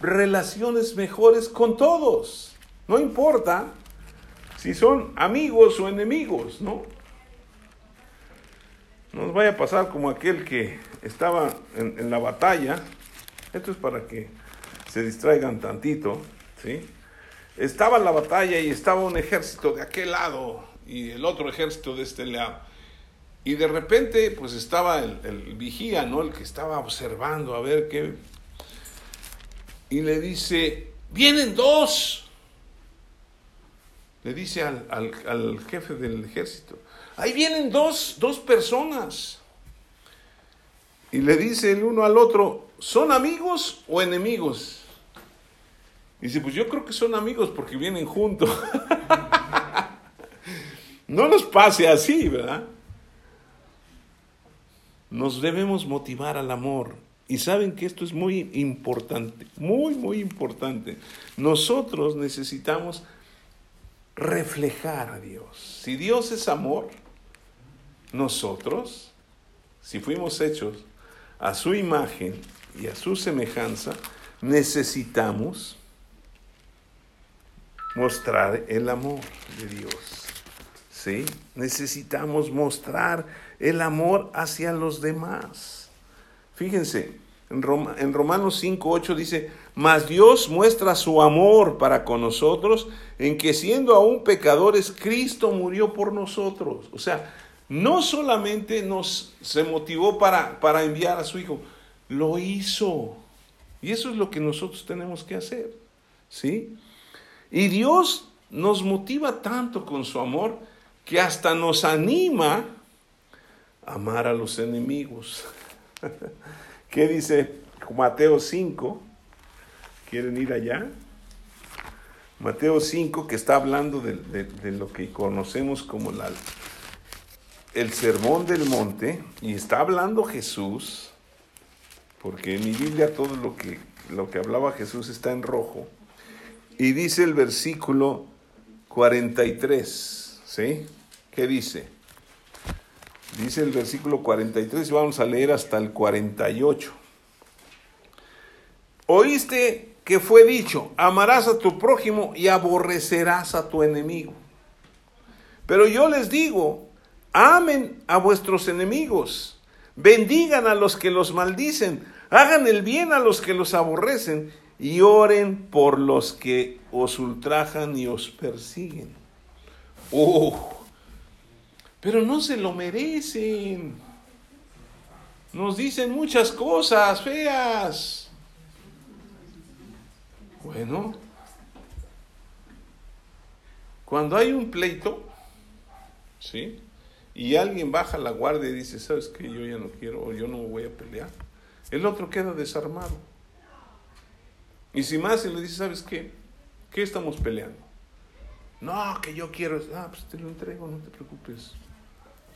Speaker 1: relaciones mejores con todos. No importa si son amigos o enemigos, ¿no? No nos vaya a pasar como aquel que estaba en, en la batalla. Esto es para que se distraigan tantito. ¿sí? Estaba la batalla y estaba un ejército de aquel lado y el otro ejército de este lado. Y de repente, pues estaba el, vigía, ¿no? El que estaba observando a ver qué. Y le dice, vienen dos. Le dice al, al, jefe del ejército, ahí vienen dos, dos personas. Y le dice el uno al otro, ¿son amigos o enemigos? Dice, pues yo creo que son amigos porque vienen juntos. no nos pase así, ¿verdad? Nos debemos motivar al amor. Y saben que esto es muy importante, muy, muy importante. Nosotros necesitamos reflejar a Dios. Si Dios es amor, nosotros, si fuimos hechos a su imagen y a su semejanza, necesitamos mostrar el amor de Dios. ¿Sí? Necesitamos mostrar el amor hacia los demás. Fíjense, en, en Romanos 5.8 dice, mas Dios muestra su amor para con nosotros en que siendo aún pecadores, Cristo murió por nosotros. O sea, no solamente nos se motivó para, para enviar a su Hijo, lo hizo. Y eso es lo que nosotros tenemos que hacer. ¿Sí? Y Dios nos motiva tanto con su amor que hasta nos anima amar a los enemigos. ¿Qué dice Mateo 5? ¿Quieren ir allá? Mateo 5, que está hablando de, lo que conocemos como la, el sermón del monte, y está hablando Jesús, porque en mi Biblia todo lo que, lo que hablaba Jesús está en rojo. Y dice el versículo 43, ¿sí? ¿Qué dice? Dice el versículo 43 y vamos a leer hasta el 48. Oíste que fue dicho, amarás a tu prójimo y aborrecerás a tu enemigo. Pero yo les digo, amen a vuestros enemigos, bendigan a los que los maldicen, hagan el bien a los que los aborrecen y oren por los que os ultrajan y os persiguen. Oh, pero no se lo merecen. Nos dicen muchas cosas feas. Bueno, cuando hay un pleito, ¿sí? Y alguien baja la guardia y dice, ¿sabes qué? Yo ya no quiero, o yo no voy a pelear. El otro queda desarmado. Y si más se le dice, ¿sabes qué? ¿Qué estamos peleando? No, que yo quiero. Ah, pues te lo entrego, no te preocupes.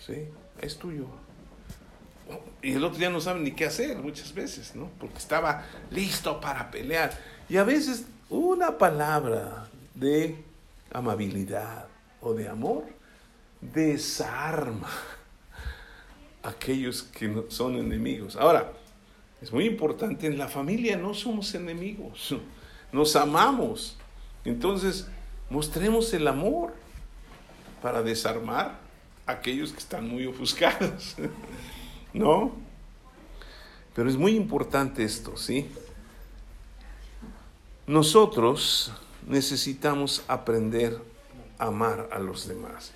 Speaker 1: Sí, es tuyo. Y el otro ya no sabe ni qué hacer muchas veces, ¿no? Porque estaba listo para pelear. Y a veces una palabra de amabilidad o de amor desarma a aquellos que son enemigos. Ahora, es muy importante, en la familia no somos enemigos, nos amamos. Entonces, mostremos el amor para desarmar aquellos que están muy ofuscados, ¿no? Pero es muy importante esto, ¿sí? Nosotros necesitamos aprender a amar a los demás.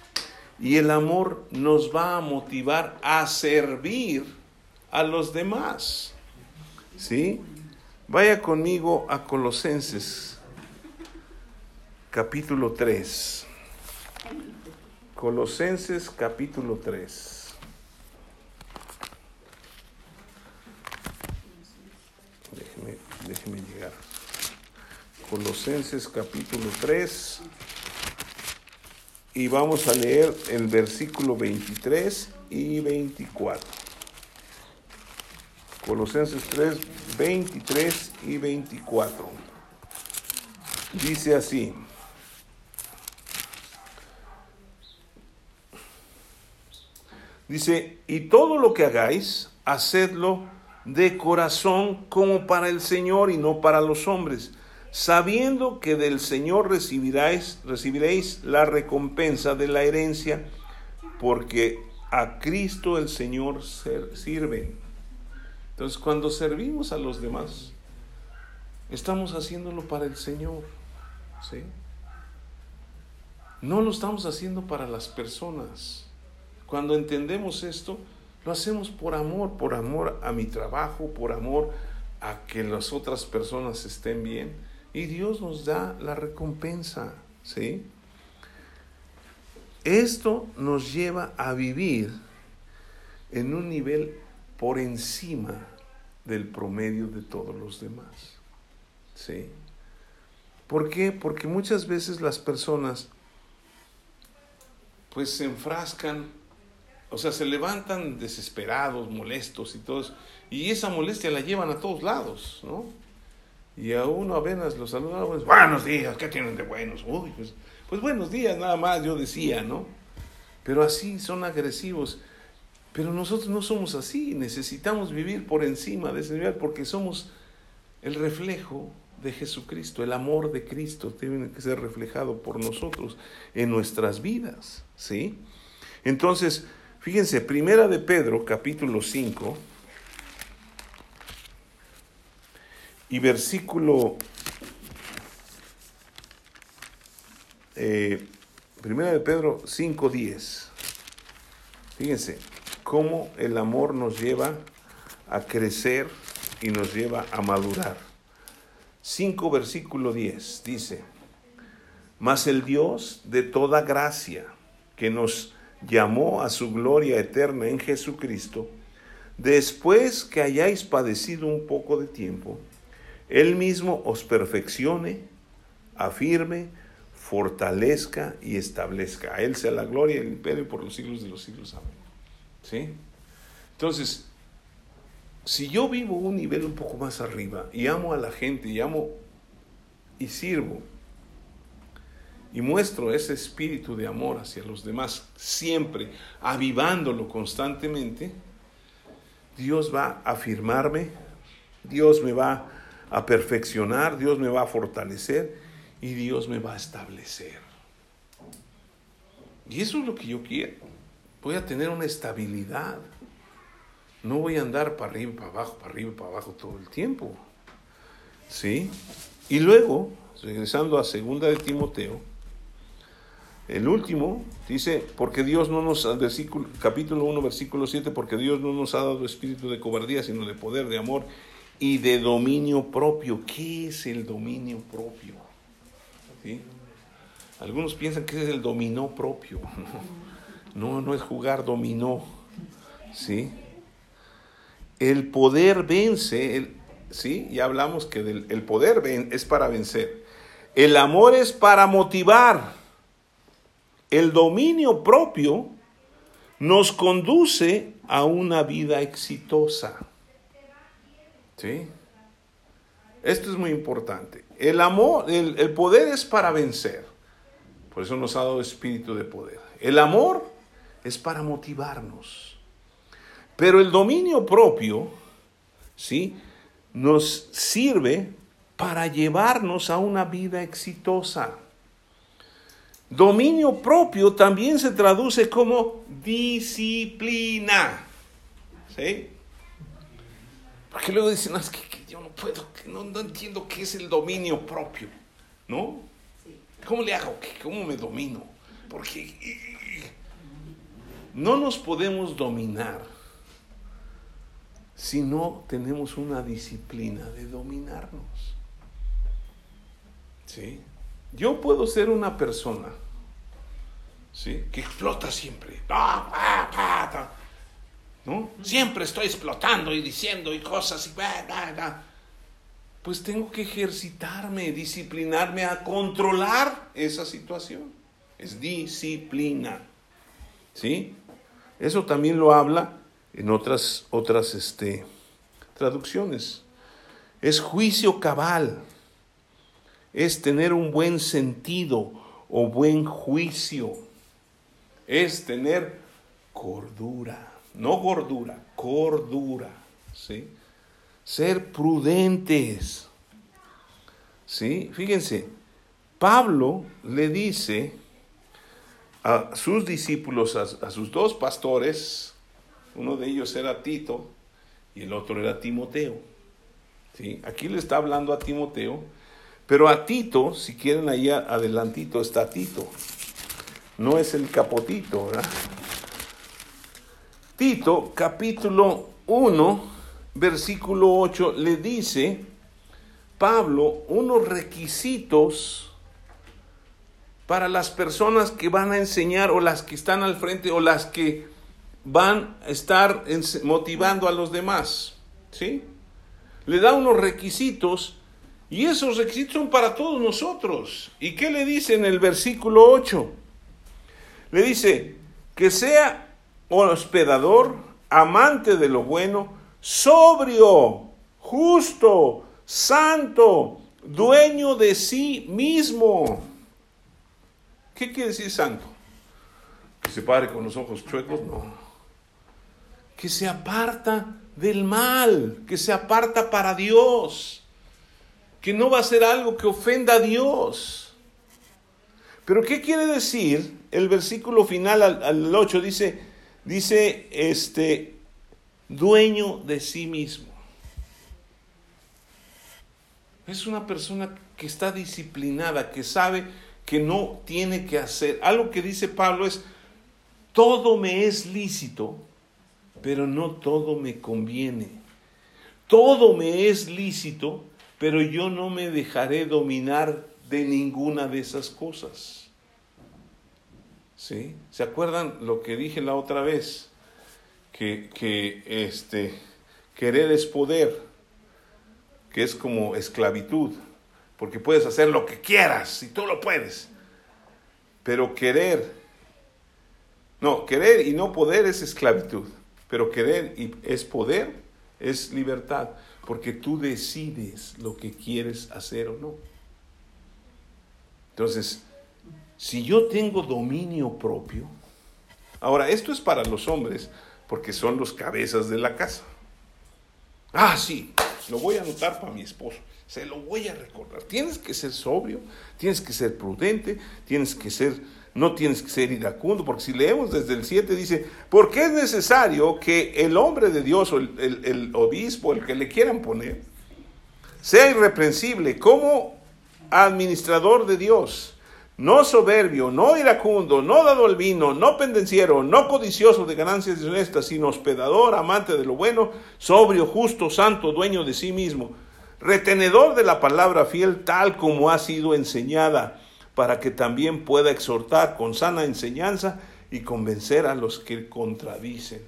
Speaker 1: Y el amor nos va a motivar a servir a los demás. ¿Sí? Vaya conmigo a Colosenses, capítulo 3. Colosenses, capítulo 3. Déjeme, déjeme llegar. Colosenses, capítulo 3. Y vamos a leer el versículo 23 y 24. Colosenses 3, 23 y 24. Dice así. Dice, y todo lo que hagáis, hacedlo de corazón como para el Señor y no para los hombres, sabiendo que del Señor recibiréis, la recompensa de la herencia, porque a Cristo el Señor sirve. Entonces, cuando servimos a los demás, estamos haciéndolo para el Señor. ¿sí? No lo estamos haciendo para las personas. Cuando entendemos esto, lo hacemos por amor, por amor a mi trabajo, por amor a que las otras personas estén bien. Y Dios nos da la recompensa. ¿sí? Esto nos lleva a vivir en un nivel por encima del promedio de todos los demás. ¿Sí? ¿Por qué? Porque muchas veces las personas pues se enfrascan, o sea, se levantan desesperados, molestos y todos, y esa molestia la llevan a todos lados, ¿no? Y a uno apenas los saluda, pues, buenos días, ¿qué tienen de buenos? Uy, pues, pues buenos días, nada más, yo decía, ¿no? Pero así son agresivos. Pero nosotros no somos así, necesitamos vivir por encima de ese nivel porque somos el reflejo de Jesucristo, el amor de Cristo tiene que ser reflejado por nosotros en nuestras vidas, ¿sí? Entonces, fíjense, Primera de Pedro, capítulo 5, y versículo eh, Primera de Pedro 5, 10. Fíjense, cómo el amor nos lleva a crecer y nos lleva a madurar. 5 versículo 10 dice, mas el Dios de toda gracia, que nos llamó a su gloria eterna en Jesucristo, después que hayáis padecido un poco de tiempo, Él mismo os perfeccione, afirme, fortalezca y establezca. A Él sea la gloria y el imperio por los siglos de los siglos. Amén. ¿Sí? Entonces, si yo vivo un nivel un poco más arriba y amo a la gente y amo y sirvo, y muestro ese espíritu de amor hacia los demás, siempre avivándolo constantemente, Dios va a afirmarme, Dios me va a perfeccionar, Dios me va a fortalecer y Dios me va a establecer. Y eso es lo que yo quiero. Voy a tener una estabilidad. No voy a andar para arriba, para abajo, para arriba, para abajo todo el tiempo. ¿Sí? Y luego, regresando a segunda de Timoteo, el último dice, porque Dios no nos, versículo, capítulo 1, versículo 7, porque Dios no nos ha dado espíritu de cobardía, sino de poder, de amor y de dominio propio. ¿Qué es el dominio propio? Algunos piensan que es el dominó propio. No, no es jugar dominó. ¿Sí? El poder vence, ¿sí? Ya hablamos que el poder es para vencer. El amor es para motivar. El dominio propio nos conduce a una vida exitosa. ¿Sí? Esto es muy importante. El amor, el, el, poder es para vencer. Por eso nos ha dado espíritu de poder. El amor es para motivarnos. Pero el dominio propio, ¿sí? Nos sirve para llevarnos a una vida exitosa. Dominio propio también se traduce como disciplina. ¿Sí? Porque luego dicen, no, es que, yo no puedo, no, no, entiendo qué es el dominio propio. ¿No? ¿Cómo le hago? ¿Cómo me domino? Porque no nos podemos dominar si no tenemos una disciplina de dominarnos. ¿Sí? Yo puedo ser una persona ¿sí? que explota siempre. ¿No? Siempre estoy explotando y diciendo y cosas y pues tengo que ejercitarme, disciplinarme a controlar esa situación. Es disciplina. ¿Sí? Eso también lo habla en otras, otras este, traducciones. Es juicio cabal es tener un buen sentido o buen juicio, es tener cordura, no gordura, cordura, ¿sí? Ser prudentes, ¿sí? Fíjense, Pablo le dice a sus discípulos, a, sus dos pastores, uno de ellos era Tito y el otro era Timoteo. ¿sí? Aquí le está hablando a Timoteo pero a Tito, si quieren allá adelantito está Tito. No es el capotito, ¿verdad? Tito, capítulo 1, versículo 8, le dice Pablo unos requisitos para las personas que van a enseñar o las que están al frente o las que van a estar motivando a los demás. ¿Sí? Le da unos requisitos y esos requisitos son para todos nosotros. ¿Y qué le dice en el versículo 8? Le dice que sea hospedador, amante de lo bueno, sobrio, justo, santo, dueño de sí mismo. ¿Qué quiere decir santo? Que se pare con los ojos chuecos, no. Que se aparta del mal, que se aparta para Dios que no va a ser algo que ofenda a Dios. Pero ¿qué quiere decir? El versículo final al, 8 dice, dice, este, dueño de sí mismo. Es una persona que está disciplinada, que sabe que no tiene que hacer. Algo que dice Pablo es, todo me es lícito, pero no todo me conviene. Todo me es lícito, pero yo no me dejaré dominar de ninguna de esas cosas. ¿Sí? ¿Se acuerdan lo que dije la otra vez? Que, que este, querer es poder, que es como esclavitud, porque puedes hacer lo que quieras y tú lo puedes. Pero querer, no, querer y no poder es esclavitud, pero querer y es poder es libertad porque tú decides lo que quieres hacer o no. Entonces, Si yo tengo dominio propio, ahora esto es para los hombres porque son los cabezas de la casa. Ah, sí, lo voy a anotar para mi esposo, se lo voy a recordar. Tienes que ser sobrio, tienes que ser prudente, tienes que ser, no tienes que ser iracundo, porque si leemos desde el 7 dice, porque es necesario que el hombre de Dios o el, el obispo, el que le quieran poner, sea irreprensible como administrador de Dios no soberbio, no iracundo, no dado al vino, no pendenciero, no codicioso de ganancias deshonestas, sino hospedador, amante de lo bueno, sobrio, justo, santo, dueño de sí mismo, retenedor de la palabra fiel tal como ha sido enseñada, para que también pueda exhortar con sana enseñanza y convencer a los que contradicen.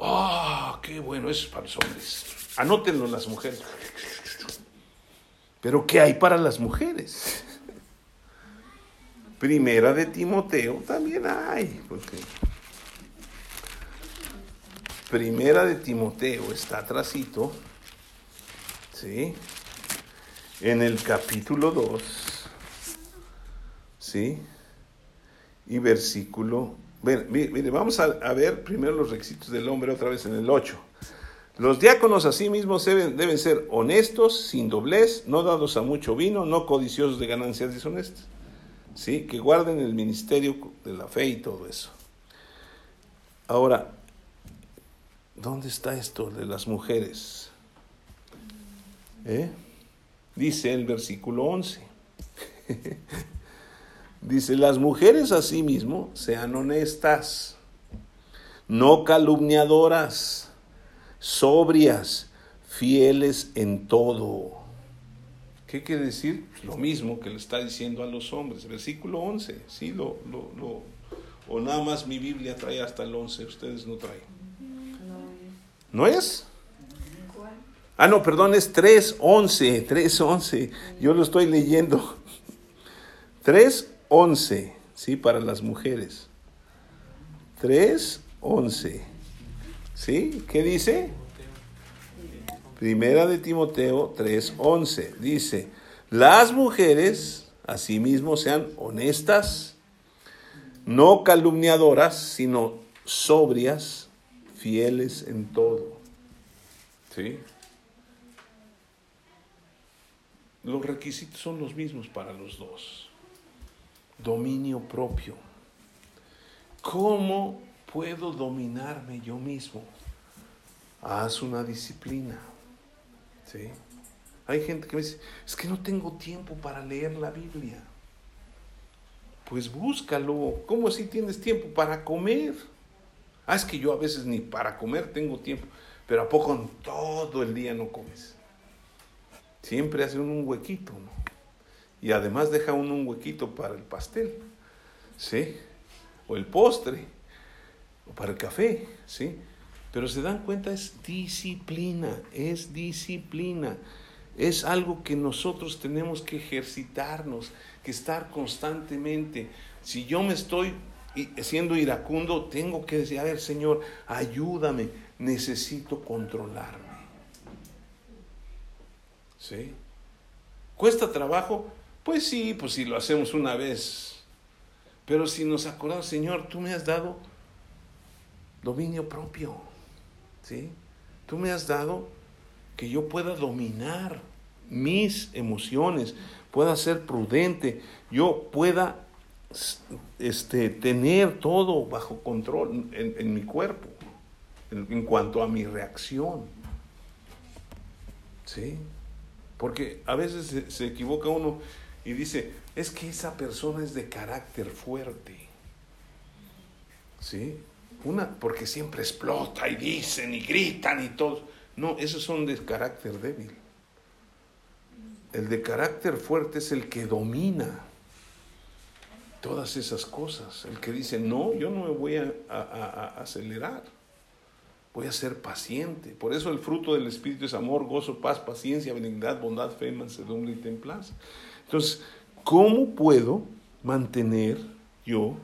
Speaker 1: ¡Ah, qué bueno! Eso es para los hombres. Anótenlo las mujeres. Pero ¿qué hay para las mujeres? Primera de Timoteo también hay. Porque primera de Timoteo está atrasito. ¿Sí? En el capítulo 2. ¿Sí? Y versículo. Mire, vamos a, ver primero los requisitos del hombre otra vez en el 8. Los diáconos asimismo deben, deben ser honestos, sin doblez, no dados a mucho vino, no codiciosos de ganancias deshonestas ¿sí? que guarden el ministerio de la fe y todo eso. Ahora, ¿dónde está esto de las mujeres? ¿Eh? Dice el versículo 11. Dice, las mujeres asimismo sean honestas, no calumniadoras, sobrias, fieles en todo ¿Qué quiere decir? Pues lo mismo que le está diciendo a los hombres. Versículo 11, ¿sí? Lo, lo, o nada más mi Biblia trae hasta el 11, ustedes no traen. ¿No es? Ah, no, perdón, es 3.11, 3.11. Yo lo estoy leyendo. 3.11, ¿sí? Para las mujeres. 3.11. ¿Sí? ¿Qué dice? Primera de Timoteo 3:11 dice, las mujeres asimismo sean honestas, no calumniadoras, sino sobrias, fieles en todo. ¿Sí? Los requisitos son los mismos para los dos. Dominio propio. ¿Cómo puedo dominarme yo mismo? Haz una disciplina. Hay gente que me dice, es que no tengo tiempo para leer la Biblia. Pues búscalo. ¿Cómo así tienes tiempo para comer? Ah, es que yo a veces ni para comer tengo tiempo. Pero ¿a poco todo el día no comes? Siempre hace un huequito, ¿no? Y además deja uno un huequito para el pastel, ¿sí? O el postre, o para el café, ¿sí? Pero se dan cuenta, es disciplina, es disciplina. Es algo que nosotros tenemos que ejercitarnos, que estar constantemente. Si yo me estoy siendo iracundo, tengo que decir, a ver, Señor, ayúdame, necesito controlarme. ¿Sí? ¿Cuesta trabajo? Pues sí, pues si lo hacemos una vez. Pero si nos acordamos, Señor, tú me has dado dominio propio. ¿sí? Tú me has dado que yo pueda dominar mis emociones, pueda ser prudente, yo pueda este, tener todo bajo control en, mi cuerpo, en, cuanto a mi reacción. ¿Sí? Porque a veces se, se equivoca uno y dice, es que esa persona es de carácter fuerte. ¿Sí? Una, porque siempre explota y dicen y gritan y todo. No, esos son de carácter débil. El de carácter fuerte es el que domina todas esas cosas. El que dice, no, yo no me voy a, acelerar. Voy a ser paciente. Por eso el fruto del Espíritu es amor, gozo, paz, paciencia, benignidad, bondad, fe, mansedumbre y templanza. Entonces, ¿cómo puedo mantener yo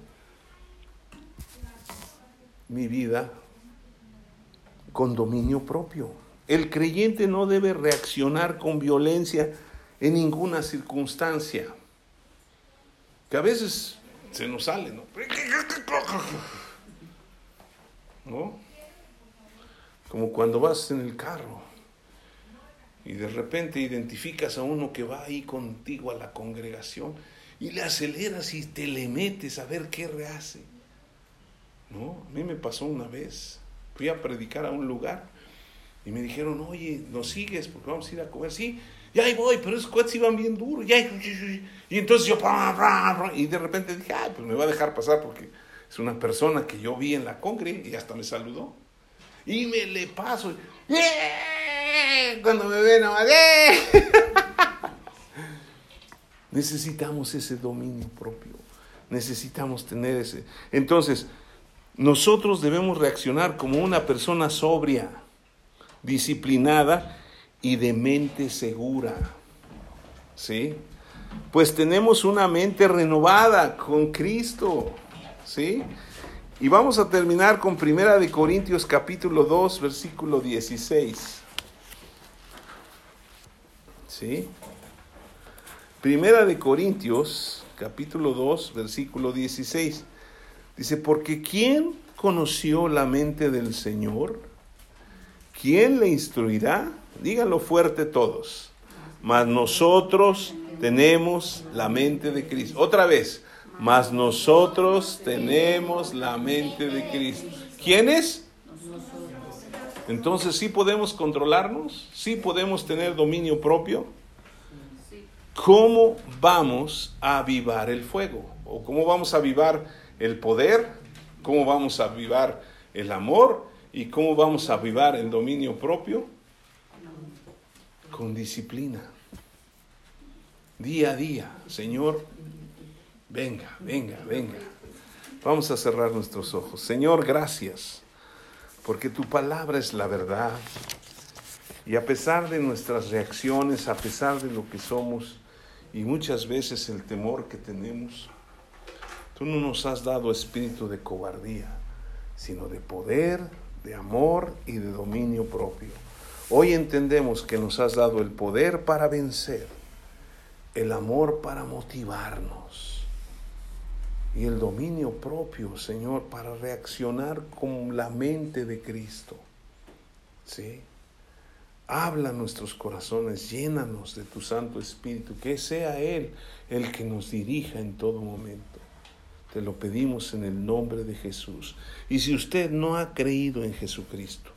Speaker 1: mi vida con dominio propio. El creyente no debe reaccionar con violencia en ninguna circunstancia. que a veces se nos sale, ¿no? ¿No? Como cuando vas en el carro y de repente identificas a uno que va ahí contigo a la congregación y le aceleras y te le metes a ver qué rehace. ¿No? A mí me pasó una vez. Fui a predicar a un lugar y me dijeron, oye, ¿nos sigues? Porque vamos a ir a comer. Sí, ya ahí voy, pero esos cohetes iban bien duros. y entonces yo, y de repente dije, ah, pues me va a dejar pasar porque es una persona que yo vi en la congre y hasta me saludó. Y me le paso. Cuando me ven, a Necesitamos ese dominio propio. Necesitamos tener ese. Entonces, nosotros debemos reaccionar como una persona sobria, disciplinada y de mente segura. ¿Sí? Pues tenemos una mente renovada con Cristo. ¿Sí? Y vamos a terminar con Primera de Corintios capítulo 2, versículo 16. Primera de Corintios capítulo 2, versículo 16. Dice, porque ¿quién conoció la mente del Señor? ¿Quién le instruirá? Díganlo fuerte todos. Mas nosotros tenemos la mente de Cristo. Otra vez, mas nosotros tenemos la mente de Cristo. ¿Quiénes? Entonces, ¿sí podemos controlarnos? ¿Sí podemos tener dominio propio? ¿Cómo vamos a avivar el fuego? ¿O cómo vamos a avivar el poder? ¿Cómo vamos a avivar el amor? ¿Y cómo vamos a avivar el dominio propio? Con disciplina. Día a día, Señor, Venga, venga, venga. Vamos a cerrar nuestros ojos. Señor, gracias, porque tu palabra es la verdad. Y a pesar de nuestras reacciones, a pesar de lo que somos y muchas veces el temor que tenemos, tú no nos has dado espíritu de cobardía, sino de poder, de amor y de dominio propio. Hoy entendemos que nos has dado el poder para vencer, el amor para motivarnos y el dominio propio, Señor, para reaccionar con la mente de Cristo. ¿Sí? Habla nuestros corazones, llénanos de tu Santo Espíritu, que sea Él el que nos dirija en todo momento. Te lo pedimos en el nombre de Jesús. Y si usted no ha creído en Jesucristo,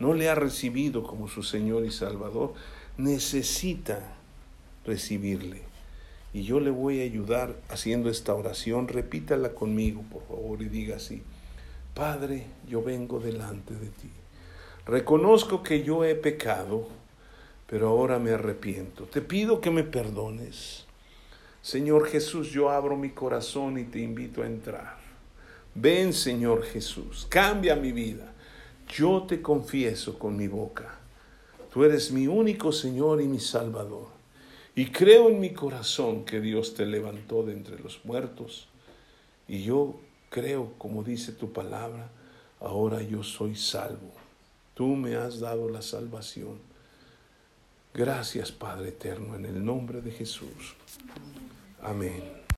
Speaker 1: no le ha recibido como su Señor y Salvador, necesita recibirle y yo le voy a ayudar haciendo esta oración. Repítala conmigo, por favor, y diga así. Padre, yo vengo delante de ti. Reconozco que yo he pecado, pero ahora me arrepiento. Te pido que me perdones. Señor Jesús, yo abro mi corazón y te invito a entrar. Ven, Señor Jesús, cambia mi vida. Yo te confieso con mi boca. Tú eres mi único Señor y mi Salvador. Y creo en mi corazón que Dios te levantó de entre los muertos. Y yo creo, como dice tu palabra, ahora yo soy salvo. Tú me has dado la salvación. Gracias Padre Eterno, en el nombre de Jesús. Amén.